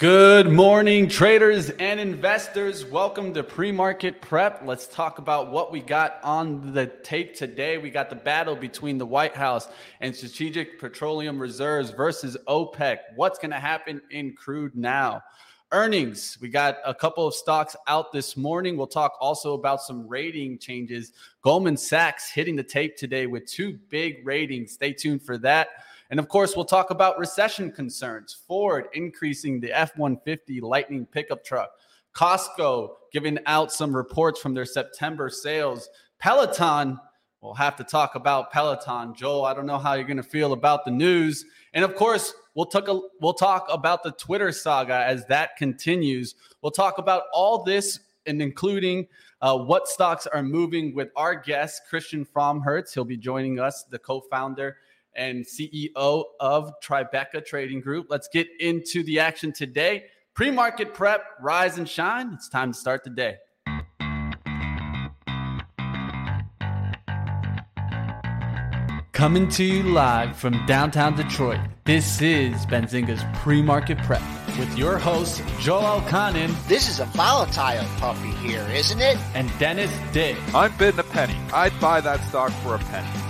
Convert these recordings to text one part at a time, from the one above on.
Good morning, traders and investors. Welcome to pre market prep. Let's talk about what we got on the tape today. We got the battle between the White House and Strategic Petroleum Reserves versus OPEC. What's going to happen in crude now? Earnings. We got a couple of stocks out this morning. We'll talk also about some rating changes. Goldman Sachs hitting the tape today with two big ratings. Stay tuned for that. And of course, we'll talk about recession concerns, Ford increasing the F 150 Lightning pickup truck, Costco giving out some reports from their September sales, Peloton. We'll have to talk about Peloton. Joel, I don't know how you're going to feel about the news. And of course, we'll talk, a, we'll talk about the Twitter saga as that continues. We'll talk about all this and including uh, what stocks are moving with our guest, Christian Fromhertz. He'll be joining us, the co founder and CEO of Tribeca Trading Group. Let's get into the action today. Pre market prep, rise and shine. It's time to start the day. Coming to you live from downtown Detroit, this is Benzinga's pre market prep with your host, Joel Elconin. This is a volatile puppy here, isn't it? And Dennis Dick. I'm bidding a penny. I'd buy that stock for a penny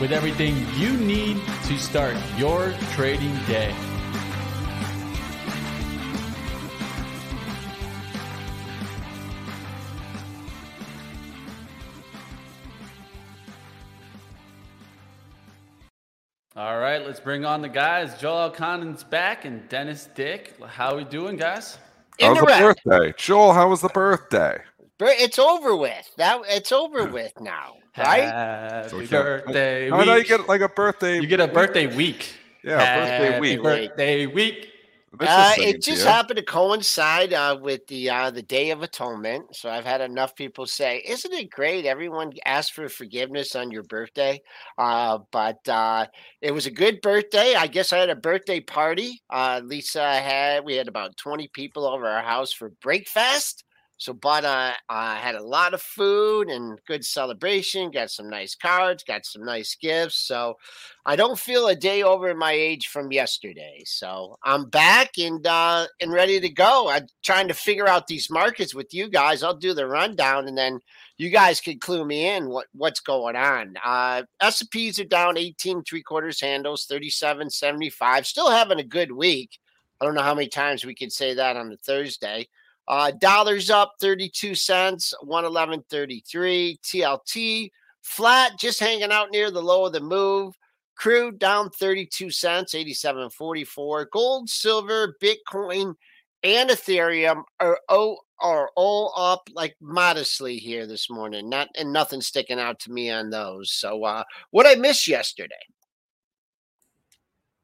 with everything you need to start your trading day. All right, let's bring on the guys. Joel Elconin's back and Dennis Dick. How are we doing, guys? How's the birthday? Joel, how was the birthday? It's over with. That it's over with now right? Happy okay. birthday How do you get like a birthday? You get a birthday week. Yeah, birthday week. Birthday week. Uh, it just happened to coincide uh, with the uh, the Day of Atonement. So I've had enough people say, "Isn't it great? Everyone asks for forgiveness on your birthday." Uh, but uh, it was a good birthday. I guess I had a birthday party. Uh, Lisa had we had about twenty people over our house for breakfast. So, but uh, I had a lot of food and good celebration. Got some nice cards, got some nice gifts. So, I don't feel a day over my age from yesterday. So, I'm back and uh, and ready to go. I'm trying to figure out these markets with you guys. I'll do the rundown, and then you guys can clue me in what what's going on. Uh, S&Ps are down 18 three quarters handles, 37.75. Still having a good week. I don't know how many times we can say that on a Thursday. Uh, dollars up 32 cents, 111.33. TLT flat, just hanging out near the low of the move. Crude down 32 cents, 87.44. Gold, silver, Bitcoin, and Ethereum are, oh, are all up like modestly here this morning. Not and nothing sticking out to me on those. So uh what I missed yesterday.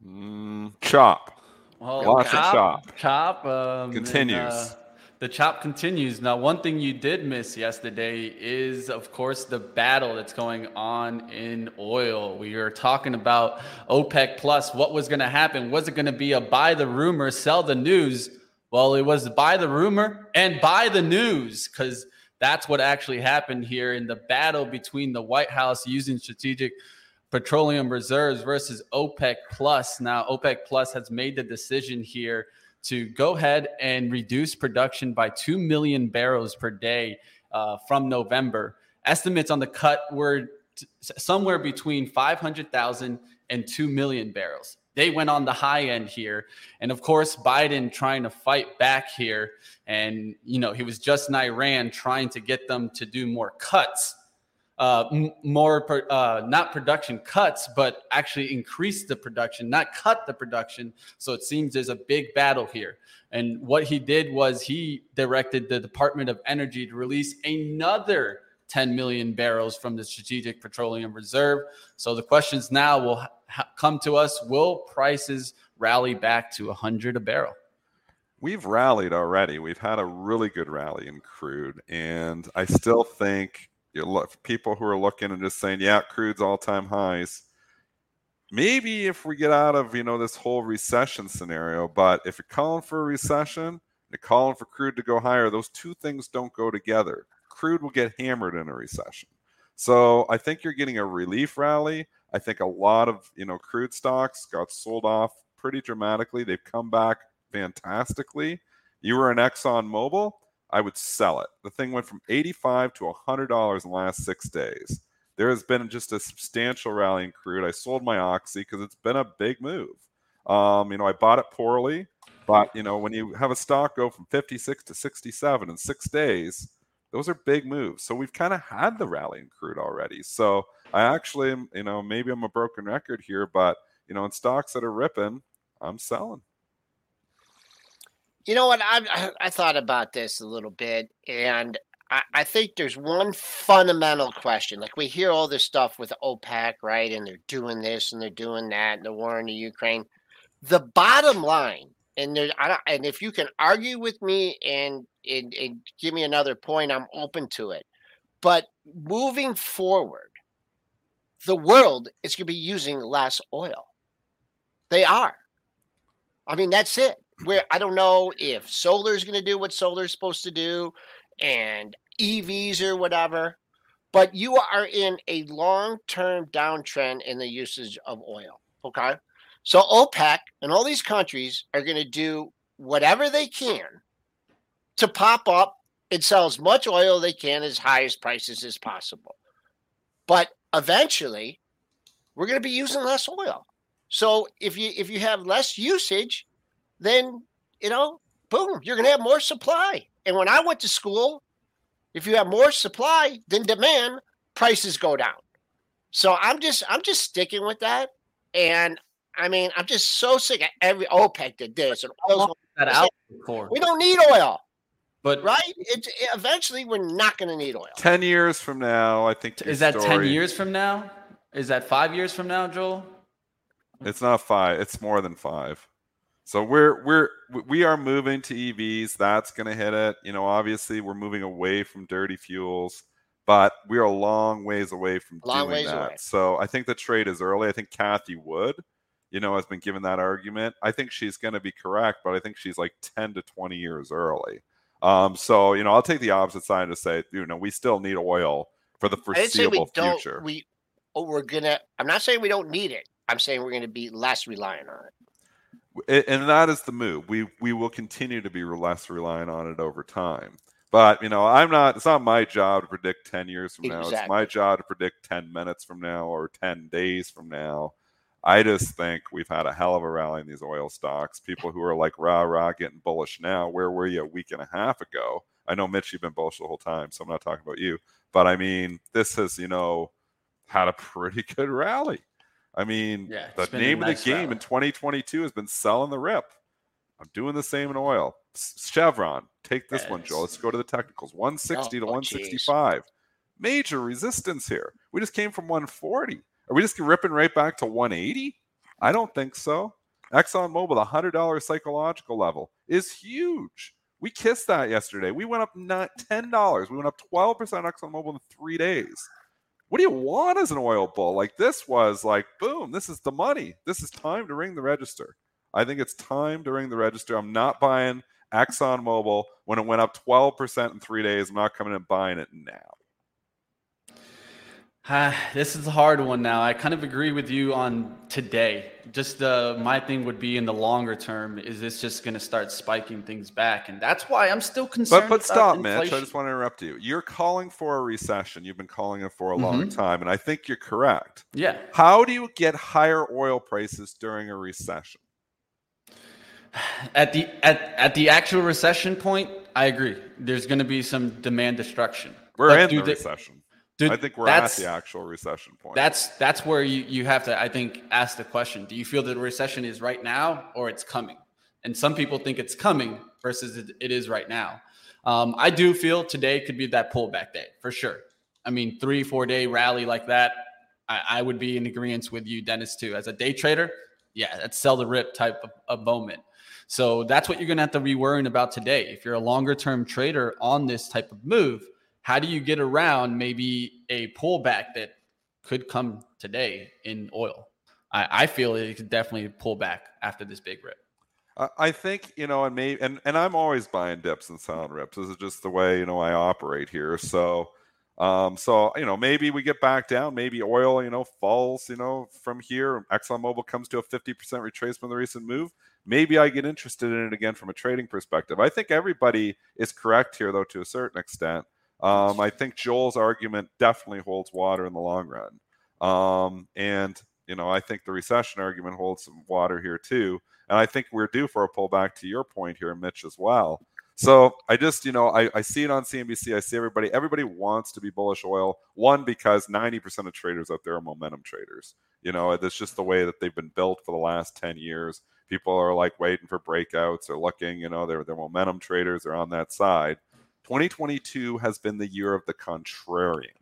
Mm, chop. Well, Lots chop, of chop. Chop um, continues. And, uh, the chop continues. Now, one thing you did miss yesterday is, of course, the battle that's going on in oil. We were talking about OPEC Plus. What was going to happen? Was it going to be a buy the rumor, sell the news? Well, it was buy the rumor and buy the news because that's what actually happened here in the battle between the White House using strategic petroleum reserves versus OPEC Plus. Now, OPEC Plus has made the decision here to go ahead and reduce production by 2 million barrels per day uh, from November. Estimates on the cut were t- somewhere between 500,000 and 2 million barrels. they went on the high end here. And of course, Biden trying to fight back here. And, you know, he was just in Iran trying to get them to do more cuts, uh, m- more, uh, not production cuts, but actually increase the production, not cut the production. So it seems there's a big battle here. And what he did was he directed the Department of Energy to release another 10 million barrels from the Strategic Petroleum Reserve. So the questions now will ha- come to us Will prices rally back to 100 a barrel? We've rallied already. We've had a really good rally in crude. And I still think you look, people who are looking and just saying, yeah, crude's all time highs. Maybe if we get out of you know this whole recession scenario, but if you're calling for a recession, you're calling for crude to go higher. Those two things don't go together crude will get hammered in a recession. So I think you're getting a relief rally. I think a lot of you know crude stocks got sold off pretty dramatically. They've come back fantastically. You were an Exxon Mobil, I would sell it. The thing went from 85 to $100 in the last six days. There has been just a substantial rally in crude. I sold my Oxy because it's been a big move. Um, you know, I bought it poorly, but you know, when you have a stock go from 56 to 67 in six days, those are big moves. So we've kind of had the rally in crude already. So I actually, you know, maybe I'm a broken record here, but you know, in stocks that are ripping, I'm selling. You know what? I I thought about this a little bit, and I, I think there's one fundamental question. Like we hear all this stuff with OPEC, right? And they're doing this and they're doing that, and the war in the Ukraine. The bottom line, and there, I, and if you can argue with me and and, and give me another point, I'm open to it. But moving forward, the world is going to be using less oil. They are. I mean, that's it. Where I don't know if solar is going to do what solar is supposed to do and EVs or whatever, but you are in a long term downtrend in the usage of oil. Okay. So OPEC and all these countries are going to do whatever they can to pop up and sell as much oil they can as high as prices as possible. But eventually, we're going to be using less oil. So if you if you have less usage, then you know, boom, you're going to have more supply. And when I went to school, if you have more supply than demand, prices go down. So I'm just I'm just sticking with that. And I mean, I'm just so sick of every OPEC did this and oil's that out for. We don't need oil. But right, it, it, eventually we're not going to need oil. Ten years from now, I think. Is that story, ten years from now? Is that five years from now, Joel? It's not five. It's more than five. So we're we're we are moving to EVs. That's going to hit it. You know, obviously we're moving away from dirty fuels, but we're a long ways away from long doing that. Away. So I think the trade is early. I think Cathie Wood, you know, has been given that argument. I think she's going to be correct, but I think she's like 10 to 20 years early. Um, so you know, I'll take the opposite side to say, you know, we still need oil for the foreseeable we future. We oh, we're gonna. I'm not saying we don't need it. I'm saying we're going to be less reliant on it. And that is the move. We we will continue to be less reliant on it over time. But you know, I'm not. It's not my job to predict ten years from exactly. now. It's my job to predict ten minutes from now or ten days from now. I just think we've had a hell of a rally in these oil stocks. People who are like rah rah getting bullish now. Where were you a week and a half ago? I know Mitch, you've been bullish the whole time, so I'm not talking about you. But I mean, this has you know had a pretty good rally. I mean, yeah, the name nice of the game rally. in 2022 has been selling the rip. I'm doing the same in oil. Chevron, take this yes. one, Joel. Let's go to the technicals. 160 oh, to 165. Geez. Major resistance here. We just came from 140. Are we just ripping right back to 180? I don't think so. Exxon Mobil, the hundred dollar psychological level is huge. We kissed that yesterday. We went up not ten dollars. We went up twelve percent Exxon Mobil in three days. What do you want as an oil bull? Like this was like boom. This is the money. This is time to ring the register. I think it's time to ring the register. I'm not buying Exxon Mobil when it went up twelve percent in three days. I'm not coming and buying it now. Uh, this is a hard one now. I kind of agree with you on today. Just uh, my thing would be in the longer term, is this just going to start spiking things back? And that's why I'm still concerned. But, but stop, inflation. Mitch. I just want to interrupt you. You're calling for a recession. You've been calling it for a mm-hmm. long time. And I think you're correct. Yeah. How do you get higher oil prices during a recession? At the at, at the actual recession point, I agree. There's going to be some demand destruction. We're in the recession. Dude, I think we're at the actual recession point. That's that's where you, you have to, I think, ask the question: Do you feel that the recession is right now or it's coming? And some people think it's coming versus it, it is right now. Um, I do feel today could be that pullback day for sure. I mean, three four day rally like that, I, I would be in agreement with you, Dennis, too. As a day trader, yeah, that's sell the rip type of, of moment. So that's what you're going to have to be worrying about today. If you're a longer term trader on this type of move, how do you get around maybe a pullback that could come today in oil? I, I feel it could definitely pull back after this big rip. I think you know, and maybe, and and I'm always buying dips and sound rips. This is just the way you know I operate here. So, um, so you know, maybe we get back down. Maybe oil, you know, falls, you know, from here. ExxonMobil comes to a 50% retracement of the recent move maybe I get interested in it again from a trading perspective. I think everybody is correct here, though, to a certain extent. Um, I think Joel's argument definitely holds water in the long run. Um, and, you know, I think the recession argument holds some water here, too. And I think we're due for a pullback to your point here, Mitch, as well. So I just, you know, I, I see it on CNBC. I see everybody, everybody wants to be bullish oil. One, because 90% of traders out there are momentum traders. You know, that's just the way that they've been built for the last 10 years. People are like waiting for breakouts. They're looking, you know, they're, they're momentum traders. They're on that side. 2022 has been the year of the contrarian,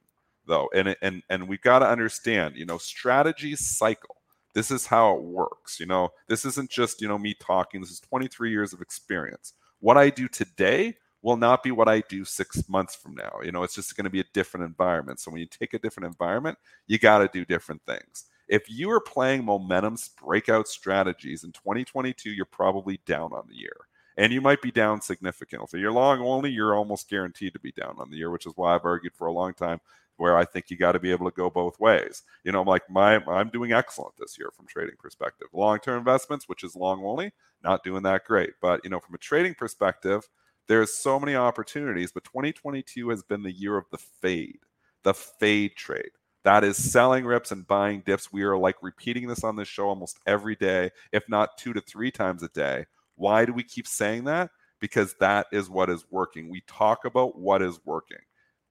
though. And, and, and we've got to understand, you know, strategies cycle. This is how it works. You know, this isn't just, you know, me talking. This is 23 years of experience. What I do today will not be what I do six months from now. You know, it's just going to be a different environment. So when you take a different environment, you got to do different things. If you are playing momentum breakout strategies in 2022, you're probably down on the year. And you might be down significantly. If you're long only, you're almost guaranteed to be down on the year, which is why I've argued for a long time where I think you got to be able to go both ways. You know, I'm like my I'm doing excellent this year from trading perspective. Long-term investments, which is long only, not doing that great. But you know, from a trading perspective, there's so many opportunities. But 2022 has been the year of the fade, the fade trade. That is selling rips and buying dips. We are like repeating this on this show almost every day, if not two to three times a day. Why do we keep saying that? Because that is what is working. We talk about what is working.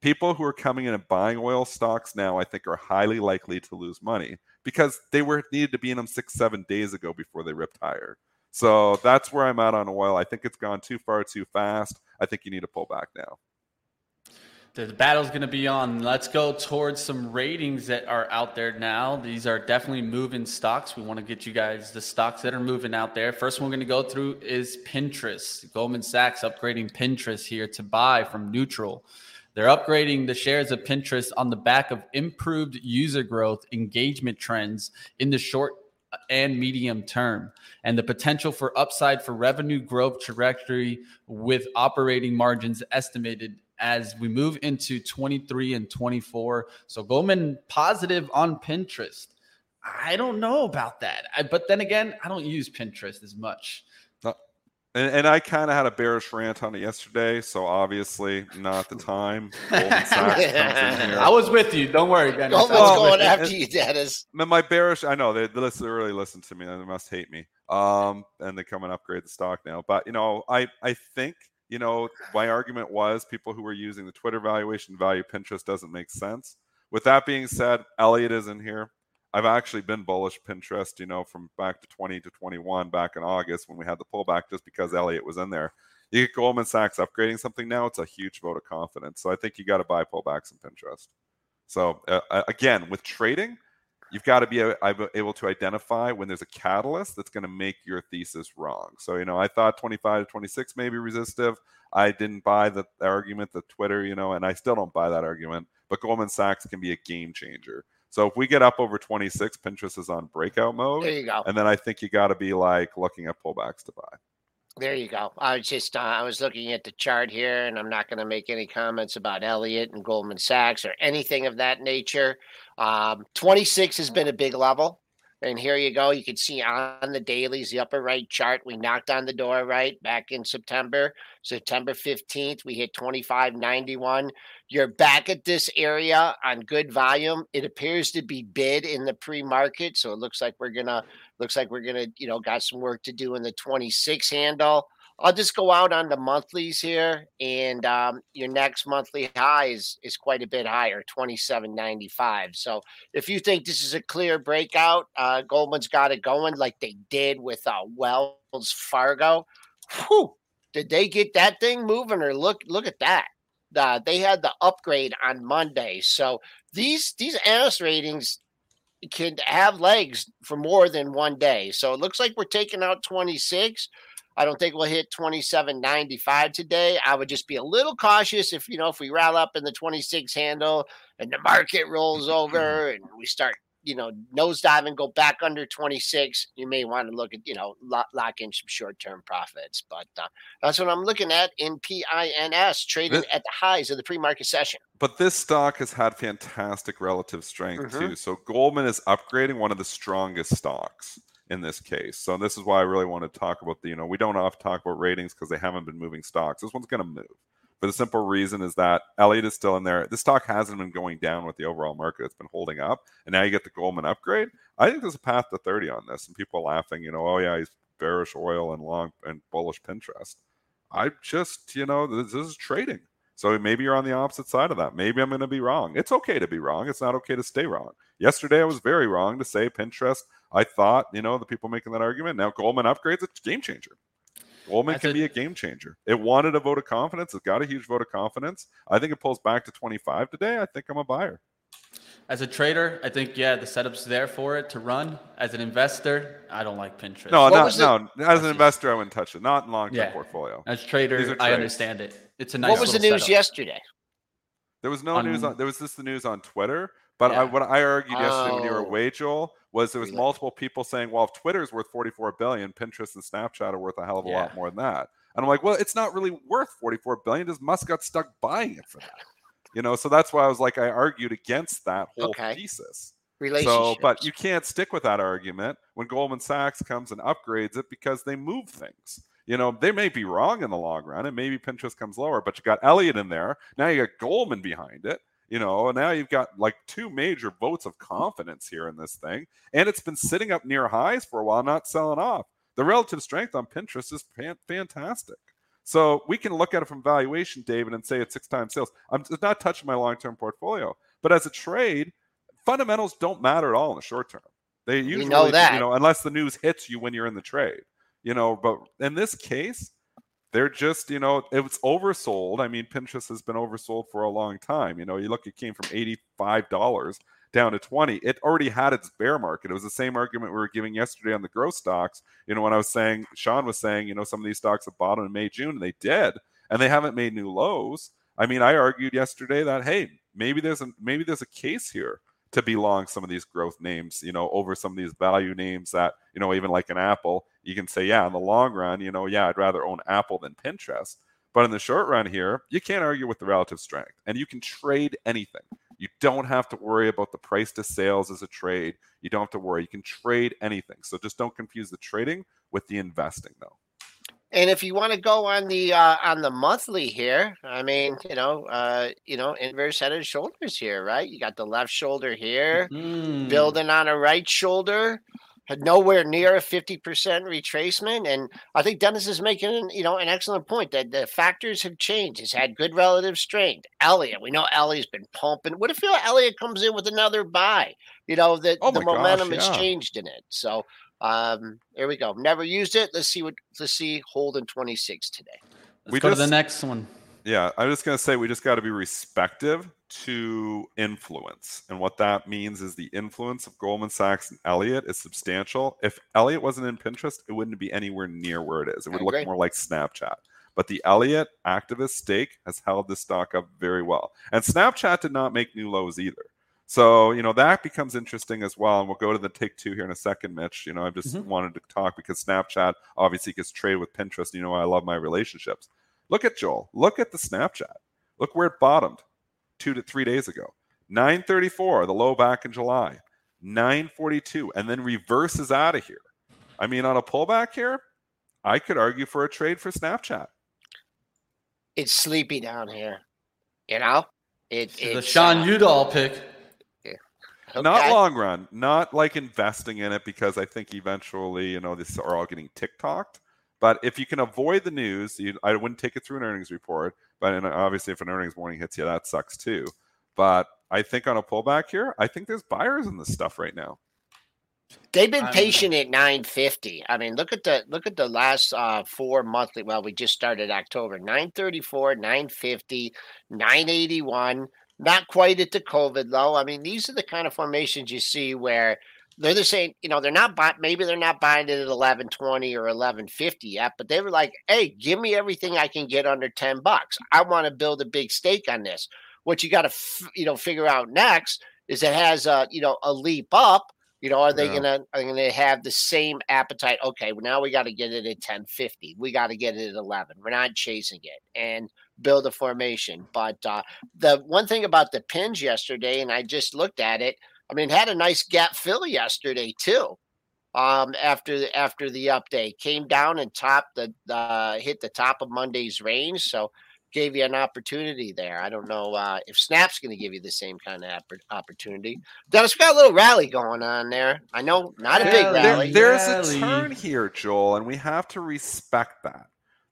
People who are coming in and buying oil stocks now, I think, are highly likely to lose money because they were needed to be in them six, seven days ago before they ripped higher. So that's where I'm at on oil. I think it's gone too far too fast. I think you need to pull back now the battle's going to be on. Let's go towards some ratings that are out there now. These are definitely moving stocks. We want to get you guys the stocks that are moving out there. First one we're going to go through is Pinterest. Goldman Sachs upgrading Pinterest here to buy from neutral. They're upgrading the shares of Pinterest on the back of improved user growth, engagement trends in the short and medium term, and the potential for upside for revenue growth trajectory with operating margins estimated as we move into 23 and 24. So Goldman positive on Pinterest. I don't know about that. I, but then again, I don't use Pinterest as much. and, and, I kind of had a bearish rant on it yesterday, so obviously not the time. I was with you. Don't worry, Dennis. Goldman's well, going after you, Dennis. My bearish, I know they, they really listen to me. They must hate me. Um, and they come and upgrade the stock now. But you know, I I think – you know, my argument was people who were using the Twitter valuation value Pinterest doesn't make sense. With that being said, Elliott is in here. I've actually been bullish Pinterest, you know, from back to 20 to 21 back in August when we had the pullback just because Elliott was in there. You get Goldman Sachs upgrading something now, it's a huge vote of confidence. So I think you got to buy pullbacks in Pinterest. So uh, again, with trading, you've got to be uh, able to identify when there's a catalyst that's going to make your thesis wrong. So, you know, I thought 25 to 26 may be resistive. I didn't buy the argument that Twitter, you know, and I still don't buy that argument, but Goldman Sachs can be a game changer. So if we get up over 26, Pinterest is on breakout mode. There you go. And then I think you got to be like looking at pullbacks to buy. There you go. I was just uh, I was looking at the chart here, and I'm not going to make any comments about Elliott and Goldman Sachs or anything of that nature. Um, 26 has been a big level. And here you go. You can see on the dailies, the upper right chart, we knocked on the door right back in September. September 15th, we hit 2591. You're back at this area on good volume. It appears to be bid in the pre-market. So it looks like we're gonna looks like we're gonna, you know, got some work to do in the 26 handle. I'll just go out on the monthlies here, and um, your next monthly high is, is quite a bit higher, twenty seven ninety five. So if you think this is a clear breakout, uh, Goldman's got it going like they did with uh, Wells Fargo. Whew, did they get that thing moving? Or look look at that. Uh, they had the upgrade on Monday. So these these analyst ratings can have legs for more than one day. So it looks like we're taking out 26. I don't think we'll hit 27.95 today. I would just be a little cautious if, you know, if we rattle up in the 26 handle and the market rolls over and we start, you know, nosediving, go back under 26, you may want to look at, you know, lock, lock in some short term profits. But uh, that's what I'm looking at in PINS, trading this, at the highs of the pre market session. But this stock has had fantastic relative strength mm-hmm. too. So Goldman is upgrading one of the strongest stocks in this case. So this is why I really want to talk about the, you know, we don't often talk about ratings because they haven't been moving stocks. This one's going to move. For the simple reason is that Elliott is still in there. The stock hasn't been going down with the overall market. It's been holding up. And now you get the Goldman upgrade. I think there's a path to 30 on this. And people laughing, you know, oh yeah, he's bearish oil and long and bullish Pinterest. I just, you know, this, this is trading. So maybe you're on the opposite side of that. Maybe I'm going to be wrong. It's okay to be wrong. It's not okay to stay wrong. Yesterday, I was very wrong to say Pinterest. I thought, you know, the people making that argument. Now Goldman upgrades, it's a game changer. Goldman can a, be a game changer. It wanted a vote of confidence. It got a huge vote of confidence. I think it pulls back to 25 today. I think I'm a buyer. As a trader, I think yeah, the setup's there for it to run. As an investor, I don't like Pinterest. No, not, no. As an investor, I wouldn't touch it. Not in long-term yeah. portfolio. As trader, I understand it. It's a nice. What was the news setup. yesterday? There was no on, news on. There was just the news on Twitter. But yeah. I, what I argued yesterday oh. when you were oh. away, Joel, was there was multiple people saying, "Well, if Twitter's worth 44 billion, Pinterest and Snapchat are worth a hell of a yeah. lot more than that." And I'm like, "Well, it's not really worth 44 billion. Does Musk got stuck buying it for that?" You know, so that's why I was like, I argued against that whole okay. thesis. So, but you can't stick with that argument when Goldman Sachs comes and upgrades it because they move things. You know, they may be wrong in the long run, and maybe Pinterest comes lower, but you got Elliott in there. Now you got Goldman behind it. You know, and now you've got like two major votes of confidence here in this thing, and it's been sitting up near highs for a while, not selling off. The relative strength on Pinterest is fantastic. So we can look at it from valuation, David, and say it's six times sales. I'm not touching my long term portfolio, but as a trade, fundamentals don't matter at all in the short term. They usually, know that. you know, unless the news hits you when you're in the trade, you know. But in this case, they're just, you know, it's oversold. I mean, Pinterest has been oversold for a long time. You know, you look, it came from $85 down to 20. It already had its bear market. It was the same argument we were giving yesterday on the growth stocks. You know, when I was saying, Sean was saying, you know, some of these stocks have bottomed in May, June, and they did, and they haven't made new lows. I mean, I argued yesterday that, hey, maybe there's a maybe there's a case here to be long some of these growth names, you know, over some of these value names that, you know, even like an Apple, you can say, yeah, in the long run, you know, yeah, I'd rather own Apple than Pinterest. But in the short run here, you can't argue with the relative strength and you can trade anything. You don't have to worry about the price to sales as a trade. You don't have to worry. You can trade anything. So just don't confuse the trading with the investing, though. And if you want to go on the uh, on the monthly here, I mean, you know, uh, you know, inverse head and shoulders here, right? You got the left shoulder here, mm. building on a right shoulder, had nowhere near a fifty percent retracement. And I think Dennis is making, you know, an excellent point that the factors have changed. It's had good relative strength. Elliott, we know Elliott's been pumping. What if you Elliot comes in with another buy? You know, the, oh the momentum gosh, yeah. has changed in it. So um, there we go. Never used it. Let's see what let's see Holden 26 today. Let's we go just, to the next one. Yeah, I'm just gonna say we just got to be respective to influence, and what that means is the influence of Goldman Sachs and Elliott is substantial. If Elliott wasn't in Pinterest, it wouldn't be anywhere near where it is. It would look more like Snapchat. But the Elliott activist stake has held the stock up very well. And Snapchat did not make new lows either. So, you know, that becomes interesting as well. And we'll go to the take two here in a second, Mitch. You know, I just mm-hmm. wanted to talk because Snapchat obviously gets traded with Pinterest. You know, I love my relationships. Look at Joel. Look at the Snapchat. Look where it bottomed two to three days ago. 934, the low back in July. 942, and then reverses out of here. I mean, on a pullback here, I could argue for a trade for Snapchat. It's sleepy down here. You know? It, it's the Sean uh, Udall pick. Okay. Not long run, not like investing in it because I think eventually, you know, this are all getting TikToked. But if you can avoid the news, you, I wouldn't take it through an earnings report. But obviously, if an earnings warning hits you, that sucks too. But I think on a pullback here, I think there's buyers in this stuff right now. They've been patient at 950. I mean, look at the look at the last uh four monthly. Well, we just started October 934, 950, 981 not quite at the COVID low. I mean, these are the kind of formations you see where they're the same, you know, they're not buying, maybe they're not buying it at 1120 or 1150 yet, but they were like, hey, give me everything I can get under 10 bucks. I want to build a big stake on this. What you got to, f- you know, figure out next is it has a, you know, a leap up. You know, are they yeah. gonna are they gonna have the same appetite? Okay, well now we got to get it at 1050. We got to get it at 11. We're not chasing it. And build a formation. But uh, the one thing about the pins yesterday, and I just looked at it. I mean, had a nice gap fill yesterday too. Um, after the, after the update, came down and topped the uh, hit the top of Monday's range, so gave you an opportunity there. I don't know uh, if Snap's going to give you the same kind of opportunity. Dennis, we got a little rally going on there. I know, not a big rally. There, there's a turn here, Joel, and we have to respect that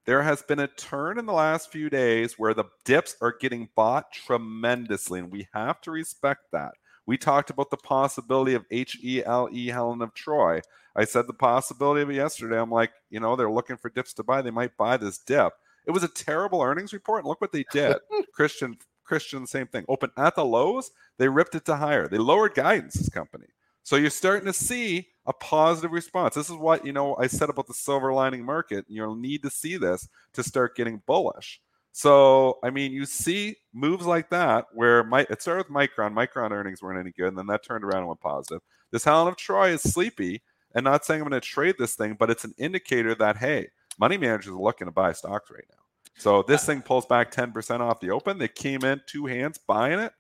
there has been a turn in the last few days where the dips are getting bought tremendously, and we have to respect that. We talked about the possibility of H E L E Helen of Troy. I said the possibility of it yesterday. I'm like, you know, they're looking for dips to buy. They might buy this dip. It was a terrible earnings report, and look what they did. Christian, Christian, same thing. Open at the lows, they ripped it to higher. They lowered guidance. This company. So you're starting to see a positive response. This is what you know I said about the silver lining market. You'll need to see this to start getting bullish. So I mean, you see moves like that where my, it started with Micron. Micron earnings weren't any good, and then that turned around and went positive. This Helen of Troy is sleepy, and not saying I'm going to trade this thing, but it's an indicator that hey, money managers are looking to buy stocks right now. So this thing pulls back 10% off the open. They came in two hands buying it,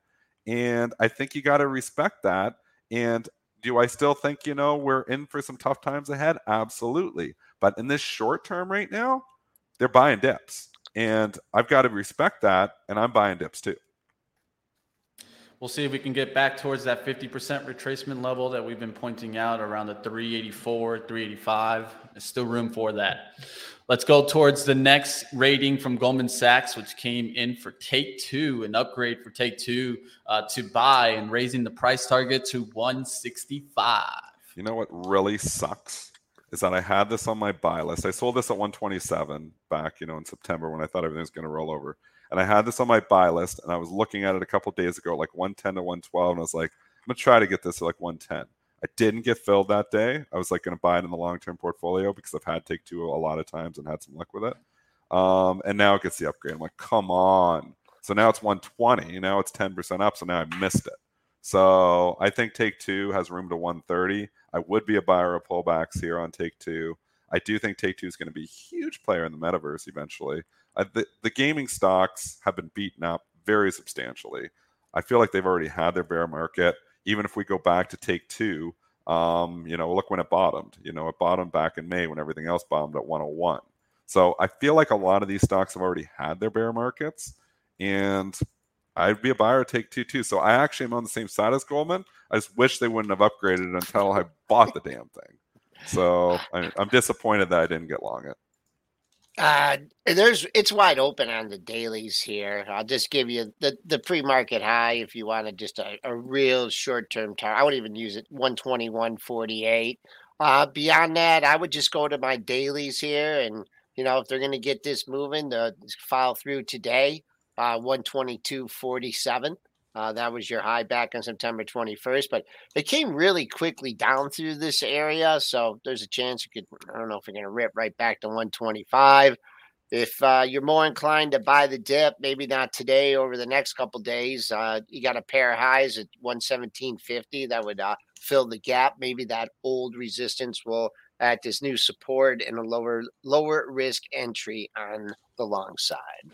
and I think you got to respect that. And do I still think, you know, we're in for some tough times ahead? Absolutely. But in this short term right now, they're buying dips. And I've got to respect that. And I'm buying dips too. We'll see if we can get back towards that 50% retracement level that we've been pointing out around the 384, 385. There's still room for that. Let's go towards the next rating from Goldman Sachs, which came in for Take Two, an upgrade for Take Two uh, to buy and raising the price target to 165. You know what really sucks is that I had this on my buy list. I sold this at 127 back, you know, in September when I thought everything was going to roll over. And I had this on my buy list, and I was looking at it a couple days ago, like 110 to 112, and I was like, I'm gonna try to get this at like 110. I didn't get filled that day. I was like going to buy it in the long term portfolio because I've had Take Two a lot of times and had some luck with it. Um, and now it gets the upgrade. I'm like, come on. So now it's 120. Now it's 10% up. So now I missed it. So I think Take Two has room to 130. I would be a buyer of pullbacks here on Take Two. I do think Take Two is going to be a huge player in the metaverse eventually. The, the gaming stocks have been beaten up very substantially. I feel like they've already had their bear market even if we go back to take two, um, you know, look when it bottomed. You know, it bottomed back in May when everything else bombed at 101. So I feel like a lot of these stocks have already had their bear markets, and I'd be a buyer take two too. So I actually am on the same side as Goldman. I just wish they wouldn't have upgraded until I bought the damn thing. So I, I'm disappointed that I didn't get long it. Uh, there's it's wide open on the dailies here. I'll just give you the the pre market high if you wanted just a, a real short term target. I would even use it 121 48. Uh, beyond that, I would just go to my dailies here, and you know if they're going to get this moving, the file through today, uh, 122 47. Uh, that was your high back on September 21st, but it came really quickly down through this area. So there's a chance you could, I don't know if you're going to rip right back to 125. if uh, you're more inclined to buy the dip, maybe not today, over the next couple days, uh, you got a pair of highs at 117.50 that would uh, fill the gap. Maybe that old resistance will act as new support and a lower lower risk entry on the long side.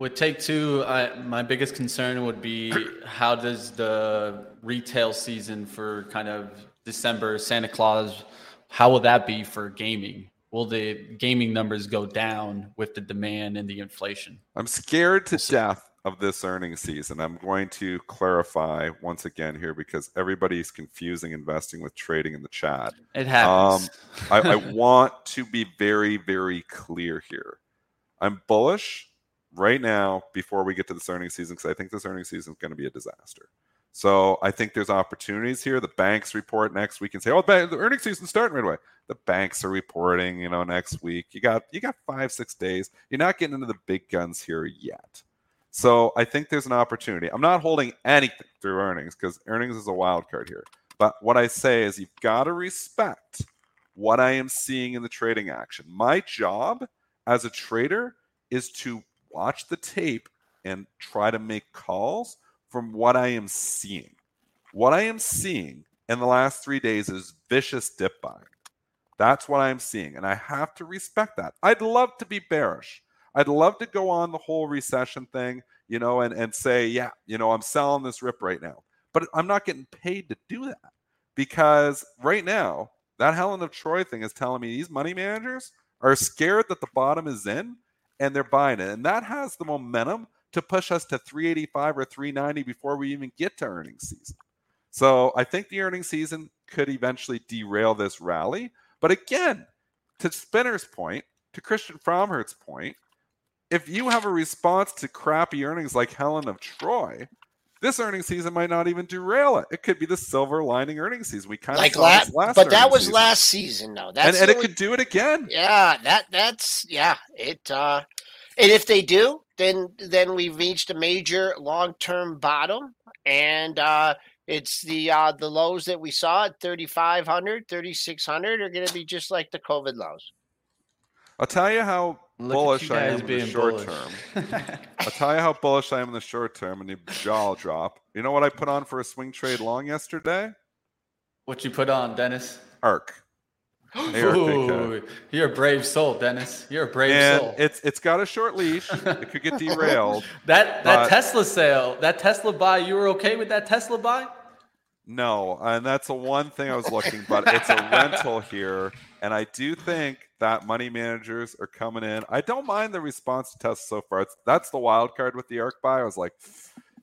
With take two, my biggest concern would be how does the retail season for kind of December, Santa Claus, how will that be for gaming? will the gaming numbers go down with the demand and the inflation? I'm scared to death of this earnings season. I'm going to clarify once again here because everybody's confusing investing with trading in the chat. It happens. Um, I, I want to be very, very clear here. I'm bullish right now before we get to this earnings season because I think this earnings season is going to be a disaster. So I think there's opportunities here. The banks report next week and say, "Oh, the earnings season starting right away." The banks are reporting, you know, next week. You got you got five six days. You're not getting into the big guns here yet. So I think there's an opportunity. I'm not holding anything through earnings because earnings is a wild card here. But what I say is you've got to respect what I am seeing in the trading action. My job as a trader is to watch the tape and try to make calls from what I am seeing. What I am seeing in the last three days is vicious dip buying. That's what I'm seeing. And I have to respect that. I'd love to be bearish. I'd love to go on the whole recession thing, you know, and, and say, yeah, you know, I'm selling this rip right now. But I'm not getting paid to do that because right now, that Helen of Troy thing is telling me these money managers are scared that the bottom is in and they're buying it. And that has the momentum to push us to 385 or 390 before we even get to earnings season. So I think the earnings season could eventually derail this rally. But again, to Spinner's point, to Christian Fromhertz's point, if you have a response to crappy earnings like Helen of Troy, this earnings season might not even derail it. It could be the silver lining earnings season. We kind like of last, last but that was season. last season, though. That's and, and it could do it again. Yeah, that that's yeah. It uh, and if they do, then then we've reached a major long term bottom, and uh, it's the uh, the lows that we saw at 3,500, 3,600 are going to be just like the COVID lows. I'll tell you how Look bullish you I am in the short bullish. term. I'll tell you how bullish I am in the short term and the jaw drop. You know what I put on for a swing trade long yesterday? what you put on, Dennis? ARK. Ooh, you're a brave soul, Dennis. You're a brave and soul. it's it's got a short leash. It could get derailed. that that Tesla sale, that Tesla buy, you were okay with that Tesla buy? No, and that's the one thing I was looking, but it's a rental here, and I do think that money managers are coming in. I don't mind the response to Tesla so far. It's, that's the wild card with the ARK buy. I was like,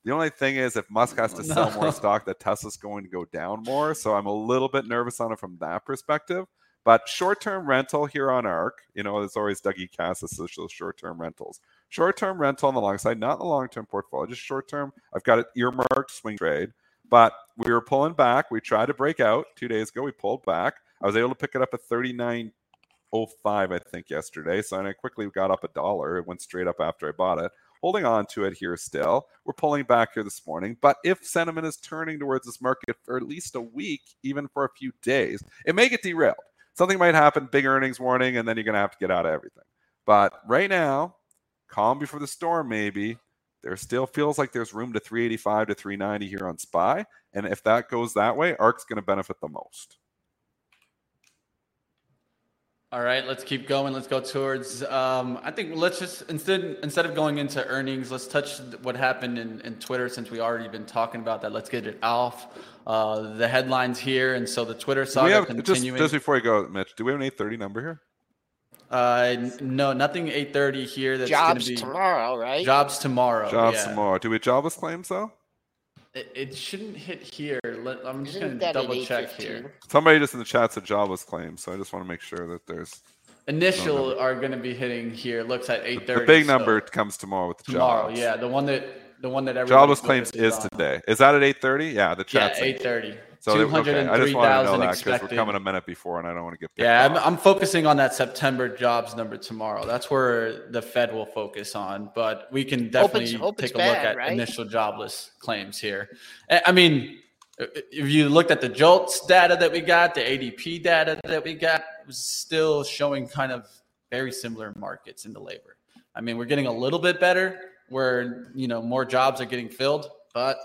the only thing is if Musk has to sell more stock, that Tesla's going to go down more. So I'm a little bit nervous on it from that perspective. But short-term rental here on ARK, you know, there's always Dougie Kass associated short-term rentals. Short-term rental on the long side, not in the long-term portfolio, just short-term. I've got it earmarked swing trade. But we were pulling back. We tried to break out two days ago. We pulled back. I was able to pick it up at 39.05, I think, yesterday. So I quickly got up a dollar. It went straight up after I bought it. Holding on to it here still. We're pulling back here this morning. But if sentiment is turning towards this market for at least a week, even for a few days, it may get derailed. Something might happen, big earnings warning, and then you're going to have to get out of everything. But right now, calm before the storm, maybe there still feels like there's room to 385 to 390 here on SPY. And if that goes that way, ARK's going to benefit the most. All right, let's keep going. Let's go towards. Um, I think let's just instead instead of going into earnings, let's touch what happened in, in Twitter since we already been talking about that. Let's get it off uh, the headlines here, and so the Twitter Do we saga have, just, continuing. just before you go, Mitch, do we have an 830 number here? uh, no, nothing. Eight thirty here. That's Jobs gonna be tomorrow, right? jobs tomorrow. Jobs yeah. tomorrow. Do we have jobless claims though? It, it shouldn't hit here. Let, I'm just gonna double check here. Somebody just in the chat said jobless claims, so I just want to make sure that there's Initial are going to be hitting here. Looks at eight thirty. the big number comes tomorrow with the tomorrow. jobs. Yeah, the one that the one that everybody Jobless claims focuses is today. Is that at 8:30? Yeah, the chat. Yeah, chat's eight thirty. So they- okay, and I just want to know that because we're coming a minute before, and I don't want to get. Yeah, I'm. I'm focusing on that September jobs number tomorrow. That's where the Fed will focus on, but we can Hope it's- definitely hope it's take a look at right? initial jobless claims here. I I mean, if you looked at the JOLTS data that we got, the ADP data that we got, it was still showing kind of very similar markets in the labor. I mean, we're getting a little bit better where, you know, more jobs are getting filled, but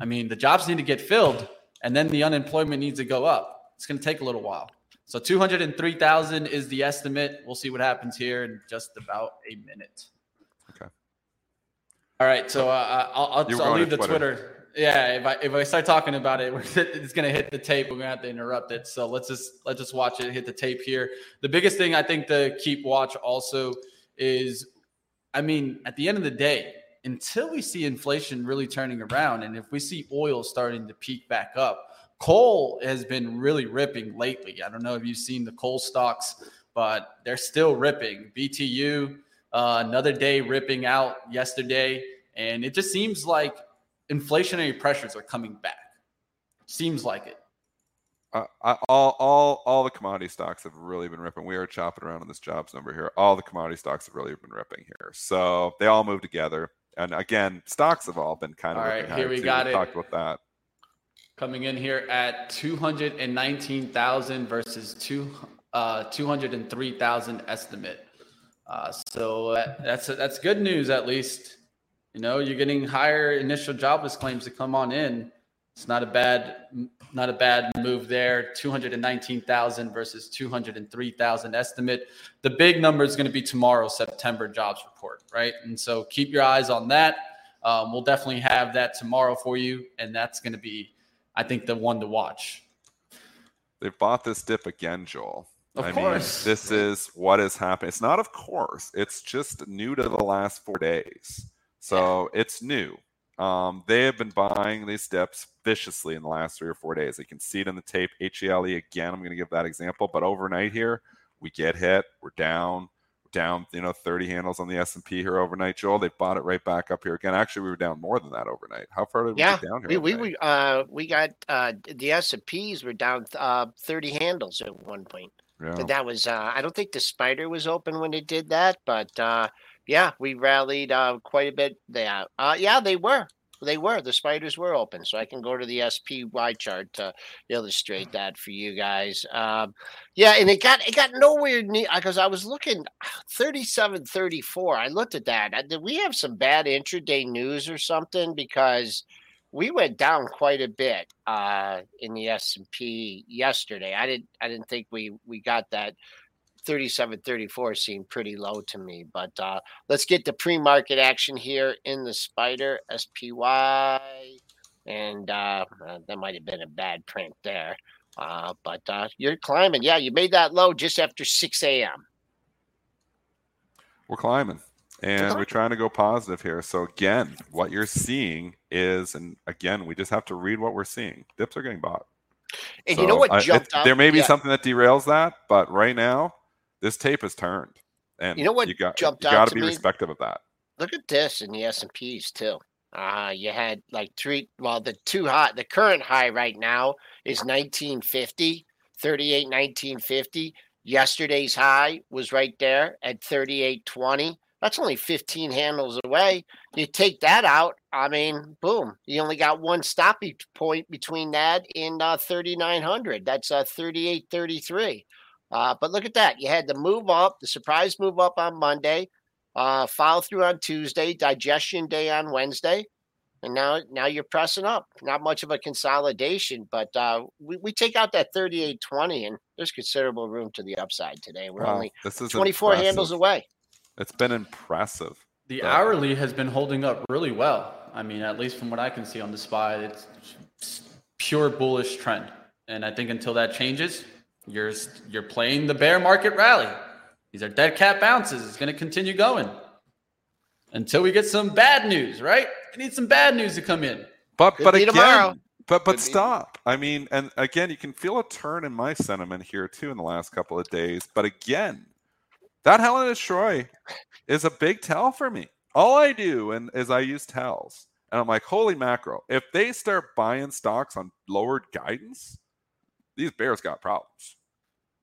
I mean, the jobs need to get filled and then the unemployment needs to go up. It's going to take a little while. So 203,000 is the estimate. We'll see what happens here in just about a minute. Okay. All right. So uh, I'll, I'll, I'll leave the Twitter. Twitter. Yeah, if I if I start talking about it, it's gonna hit the tape. We're gonna have to interrupt it. So let's just let's just watch it hit the tape here. The biggest thing I think to keep watch also is, I mean, at the end of the day, until we see inflation really turning around, and if we see oil starting to peak back up, coal has been really ripping lately. I don't know if you've seen the coal stocks, but they're still ripping. BTU, uh, another day ripping out yesterday, and it just seems like inflationary pressures are coming back. Seems like it. Uh, I, all, all, all the commodity stocks have really been ripping. We are chopping around on this jobs number here. All the commodity stocks have really been ripping here. So they all move together. And again, stocks have all been kind of. All right, here we too. got we it. Talked about that. Coming in here at two hundred and nineteen thousand versus two uh, two hundred and three thousand estimate. Uh, so that's that's good news at least. You know, you're getting higher initial jobless claims to come on in. It's not a bad not a bad move there. 219,000 versus 203,000 estimate. The big number is going to be tomorrow's September jobs report, right? And so keep your eyes on that. Um, we'll definitely have that tomorrow for you, and that's going to be, I think, the one to watch. They bought this dip again, Joel. Of I course. Mean, this is what is happening. It's not, of course. It's just new to the last four days. So yeah. it's new. Um, they have been buying these dips viciously in the last three or four days. You can see it in the tape. HELE again. I'm going to give that example, but overnight here we get hit. We're down. We're down. You know, 30 handles on the S and P here overnight. Joel, they bought it right back up here again. Actually, we were down more than that overnight. How far did yeah, we get down here? We we, we uh we got uh the S and P's were down uh 30 handles at one point. Yeah. That was uh I don't think the spider was open when it did that, but uh yeah, we rallied uh, quite a bit. There, uh, yeah, they were. They were. The spiders were open, so I can go to the SPY chart to illustrate that for you guys. Um, yeah, and it got it got nowhere near because I was looking 37, 34. I looked at that. Did we have some bad intraday news or something? Because we went down quite a bit uh, in the S and P yesterday. I didn't I didn't think we we got that 37 34 seemed pretty low to me. But uh, let's get the pre market action here in the Spider SPY. And uh, uh, that might have been a bad print there. Uh, but uh, you're climbing. Yeah, you made that low just after 6 a.m. We're climbing and we're trying to go positive here. So again, what you're seeing is, and again, we just have to read what we're seeing. Dips are getting bought. And so, you know what jumped uh, There may be yeah. something that derails that, but right now, this tape has turned, and you know what you got jumped you got to be me? respective of that. Look at this in the S and P's too. Uh, you had like three. Well, the two hot, the current high right now is 1950, 38, 1950. Yesterday's high was right there at 3820. That's only 15 handles away. You take that out, I mean, boom, you only got one stopping point between that and uh, 3900. That's uh, 3833. Uh, but look at that. You had the move up, the surprise move up on Monday, uh, follow through on Tuesday, digestion day on Wednesday. And now, now you're pressing up. Not much of a consolidation, but uh, we, we take out that 38.20, and there's considerable room to the upside today. We're wow, only this is 24 impressive. handles away. It's been impressive. The hourly has been holding up really well. I mean, at least from what I can see on the SPY, it's pure bullish trend. And I think until that changes, you're you're playing the bear market rally. These are dead cat bounces. It's going to continue going until we get some bad news, right? We need some bad news to come in. But Could but again, tomorrow. but but Could stop. Be. I mean, and again, you can feel a turn in my sentiment here too in the last couple of days. But again, that Helen of Troy is a big tell for me. All I do and is I use tells, and I'm like, holy macro! If they start buying stocks on lowered guidance, these bears got problems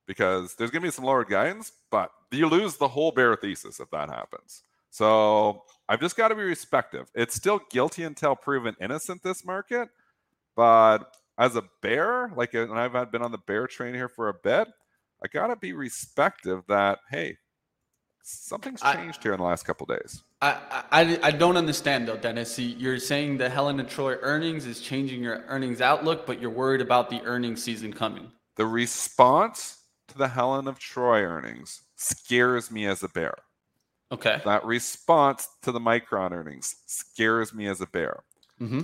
because there's going to be some lowered guidance, but you lose the whole bear thesis if that happens. So I've just got to be respective. It's still guilty until proven innocent, this market. But as a bear, like, and I've been on the bear train here for a bit, I got to be respective that, hey, something's changed I, here in the last couple days. I, I I don't understand though, Dennis. See, you're saying the Helen and Troy earnings is changing your earnings outlook, but you're worried about the earnings season coming. The response to the Helen of Troy earnings scares me as a bear. Okay. That response to the Micron earnings scares me as a bear. Mm-hmm.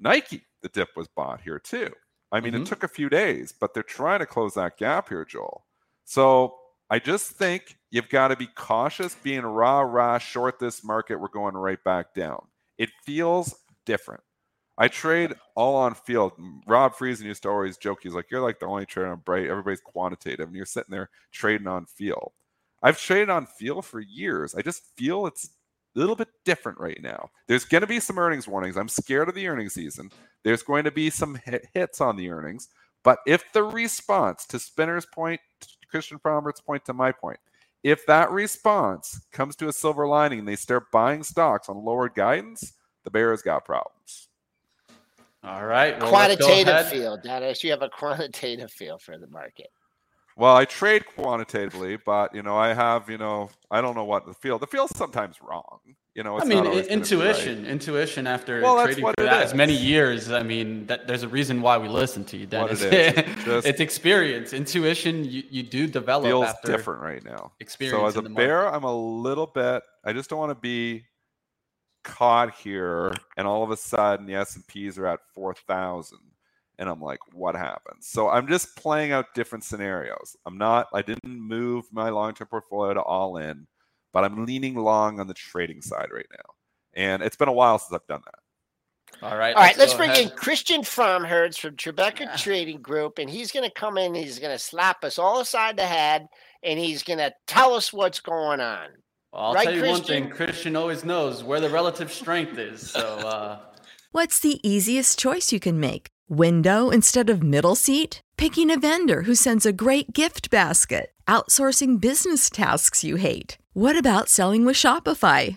Nike, the dip was bought here too. I mean, mm-hmm. it took a few days, but they're trying to close that gap here, Joel. So I just think you've got to be cautious being rah rah short this market. We're going right back down. It feels different. I trade all on field. Rob Friesen used to always joke, he's like, You're like the only trader on bright. Everybody's quantitative, and you're sitting there trading on field. I've traded on field for years. I just feel it's a little bit different right now. There's going to be some earnings warnings. I'm scared of the earnings season. There's going to be some hits on the earnings. But if the response to Spinner's point, Christian Fromhertz's point to my point, if that response comes to a silver lining and they start buying stocks on lower guidance, the Bears got problems. All right. Well, quantitative feel, Dennis. You have a quantitative feel for the market. Well, I trade quantitatively, but you know, I have, you know, I don't know what the field. The field's sometimes wrong. You know, I mean, intuition, right. intuition. After well, trading for that as many years, I mean, that, there's a reason why we listen to you, Dennis. It is. it's experience, intuition. You, you do develop. Feels different right now. Experience. So as a bear, I'm a little bit. I just don't want to be caught here, and all of a sudden the S and P's are at four thousand and I'm like, what happens? So I'm just playing out different scenarios. I'm not, I didn't move my long term portfolio to all in, but I'm leaning long on the trading side right now. And it's been a while since I've done that. All right. All right. Let's, let's bring ahead. in Christian Fromhertz from Tribeca yeah. Trading Group, and he's going to come in. He's going to slap us all aside the head, and he's going to tell us what's going on. Well, I'll right, tell you Christian? one thing: Christian always knows where the relative strength is. So, uh... what's the easiest choice you can make? Window instead of middle seat? Picking a vendor who sends a great gift basket? Outsourcing business tasks you hate? What about selling with Shopify?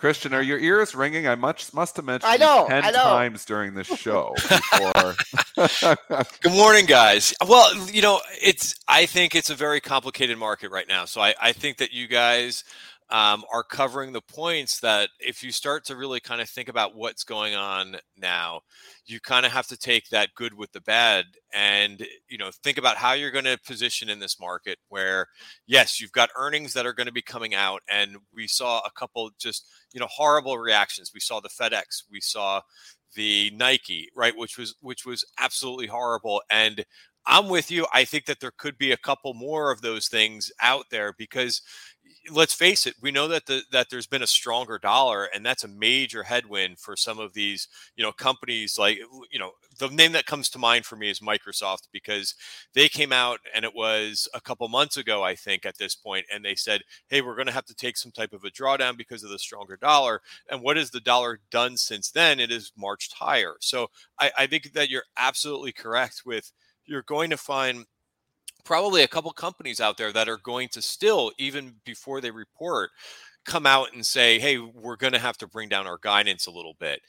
Christian, are your ears ringing? I much must have mentioned I know, ten I know. times during this show before. Good morning, guys. Well, you know, it's I think it's a very complicated market right now. So I, I think that you guys um, are covering the points that if you start to really kind of think about what's going on now, you kind of have to take that good with the bad and you know think about how you're going to position in this market where yes you've got earnings that are going to be coming out and we saw a couple just you know horrible reactions. We saw the fedex we saw the nike right which was which was absolutely horrible and i'm with you i think that there could be a couple more of those things out there because let's face it, we know that the that there's been a stronger dollar, and that's a major headwind for some of these, you know, companies like you know, the name that comes to mind for me is Microsoft because they came out and it was a couple months ago, I think, at this point, and they said, Hey, we're gonna have to take some type of a drawdown because of the stronger dollar. And what has the dollar done since then? It has marched higher. So I, I think that you're absolutely correct with you're going to find probably a couple companies out there that are going to still, even before they report, come out and say, hey, we're going to have to bring down our guidance a little bit.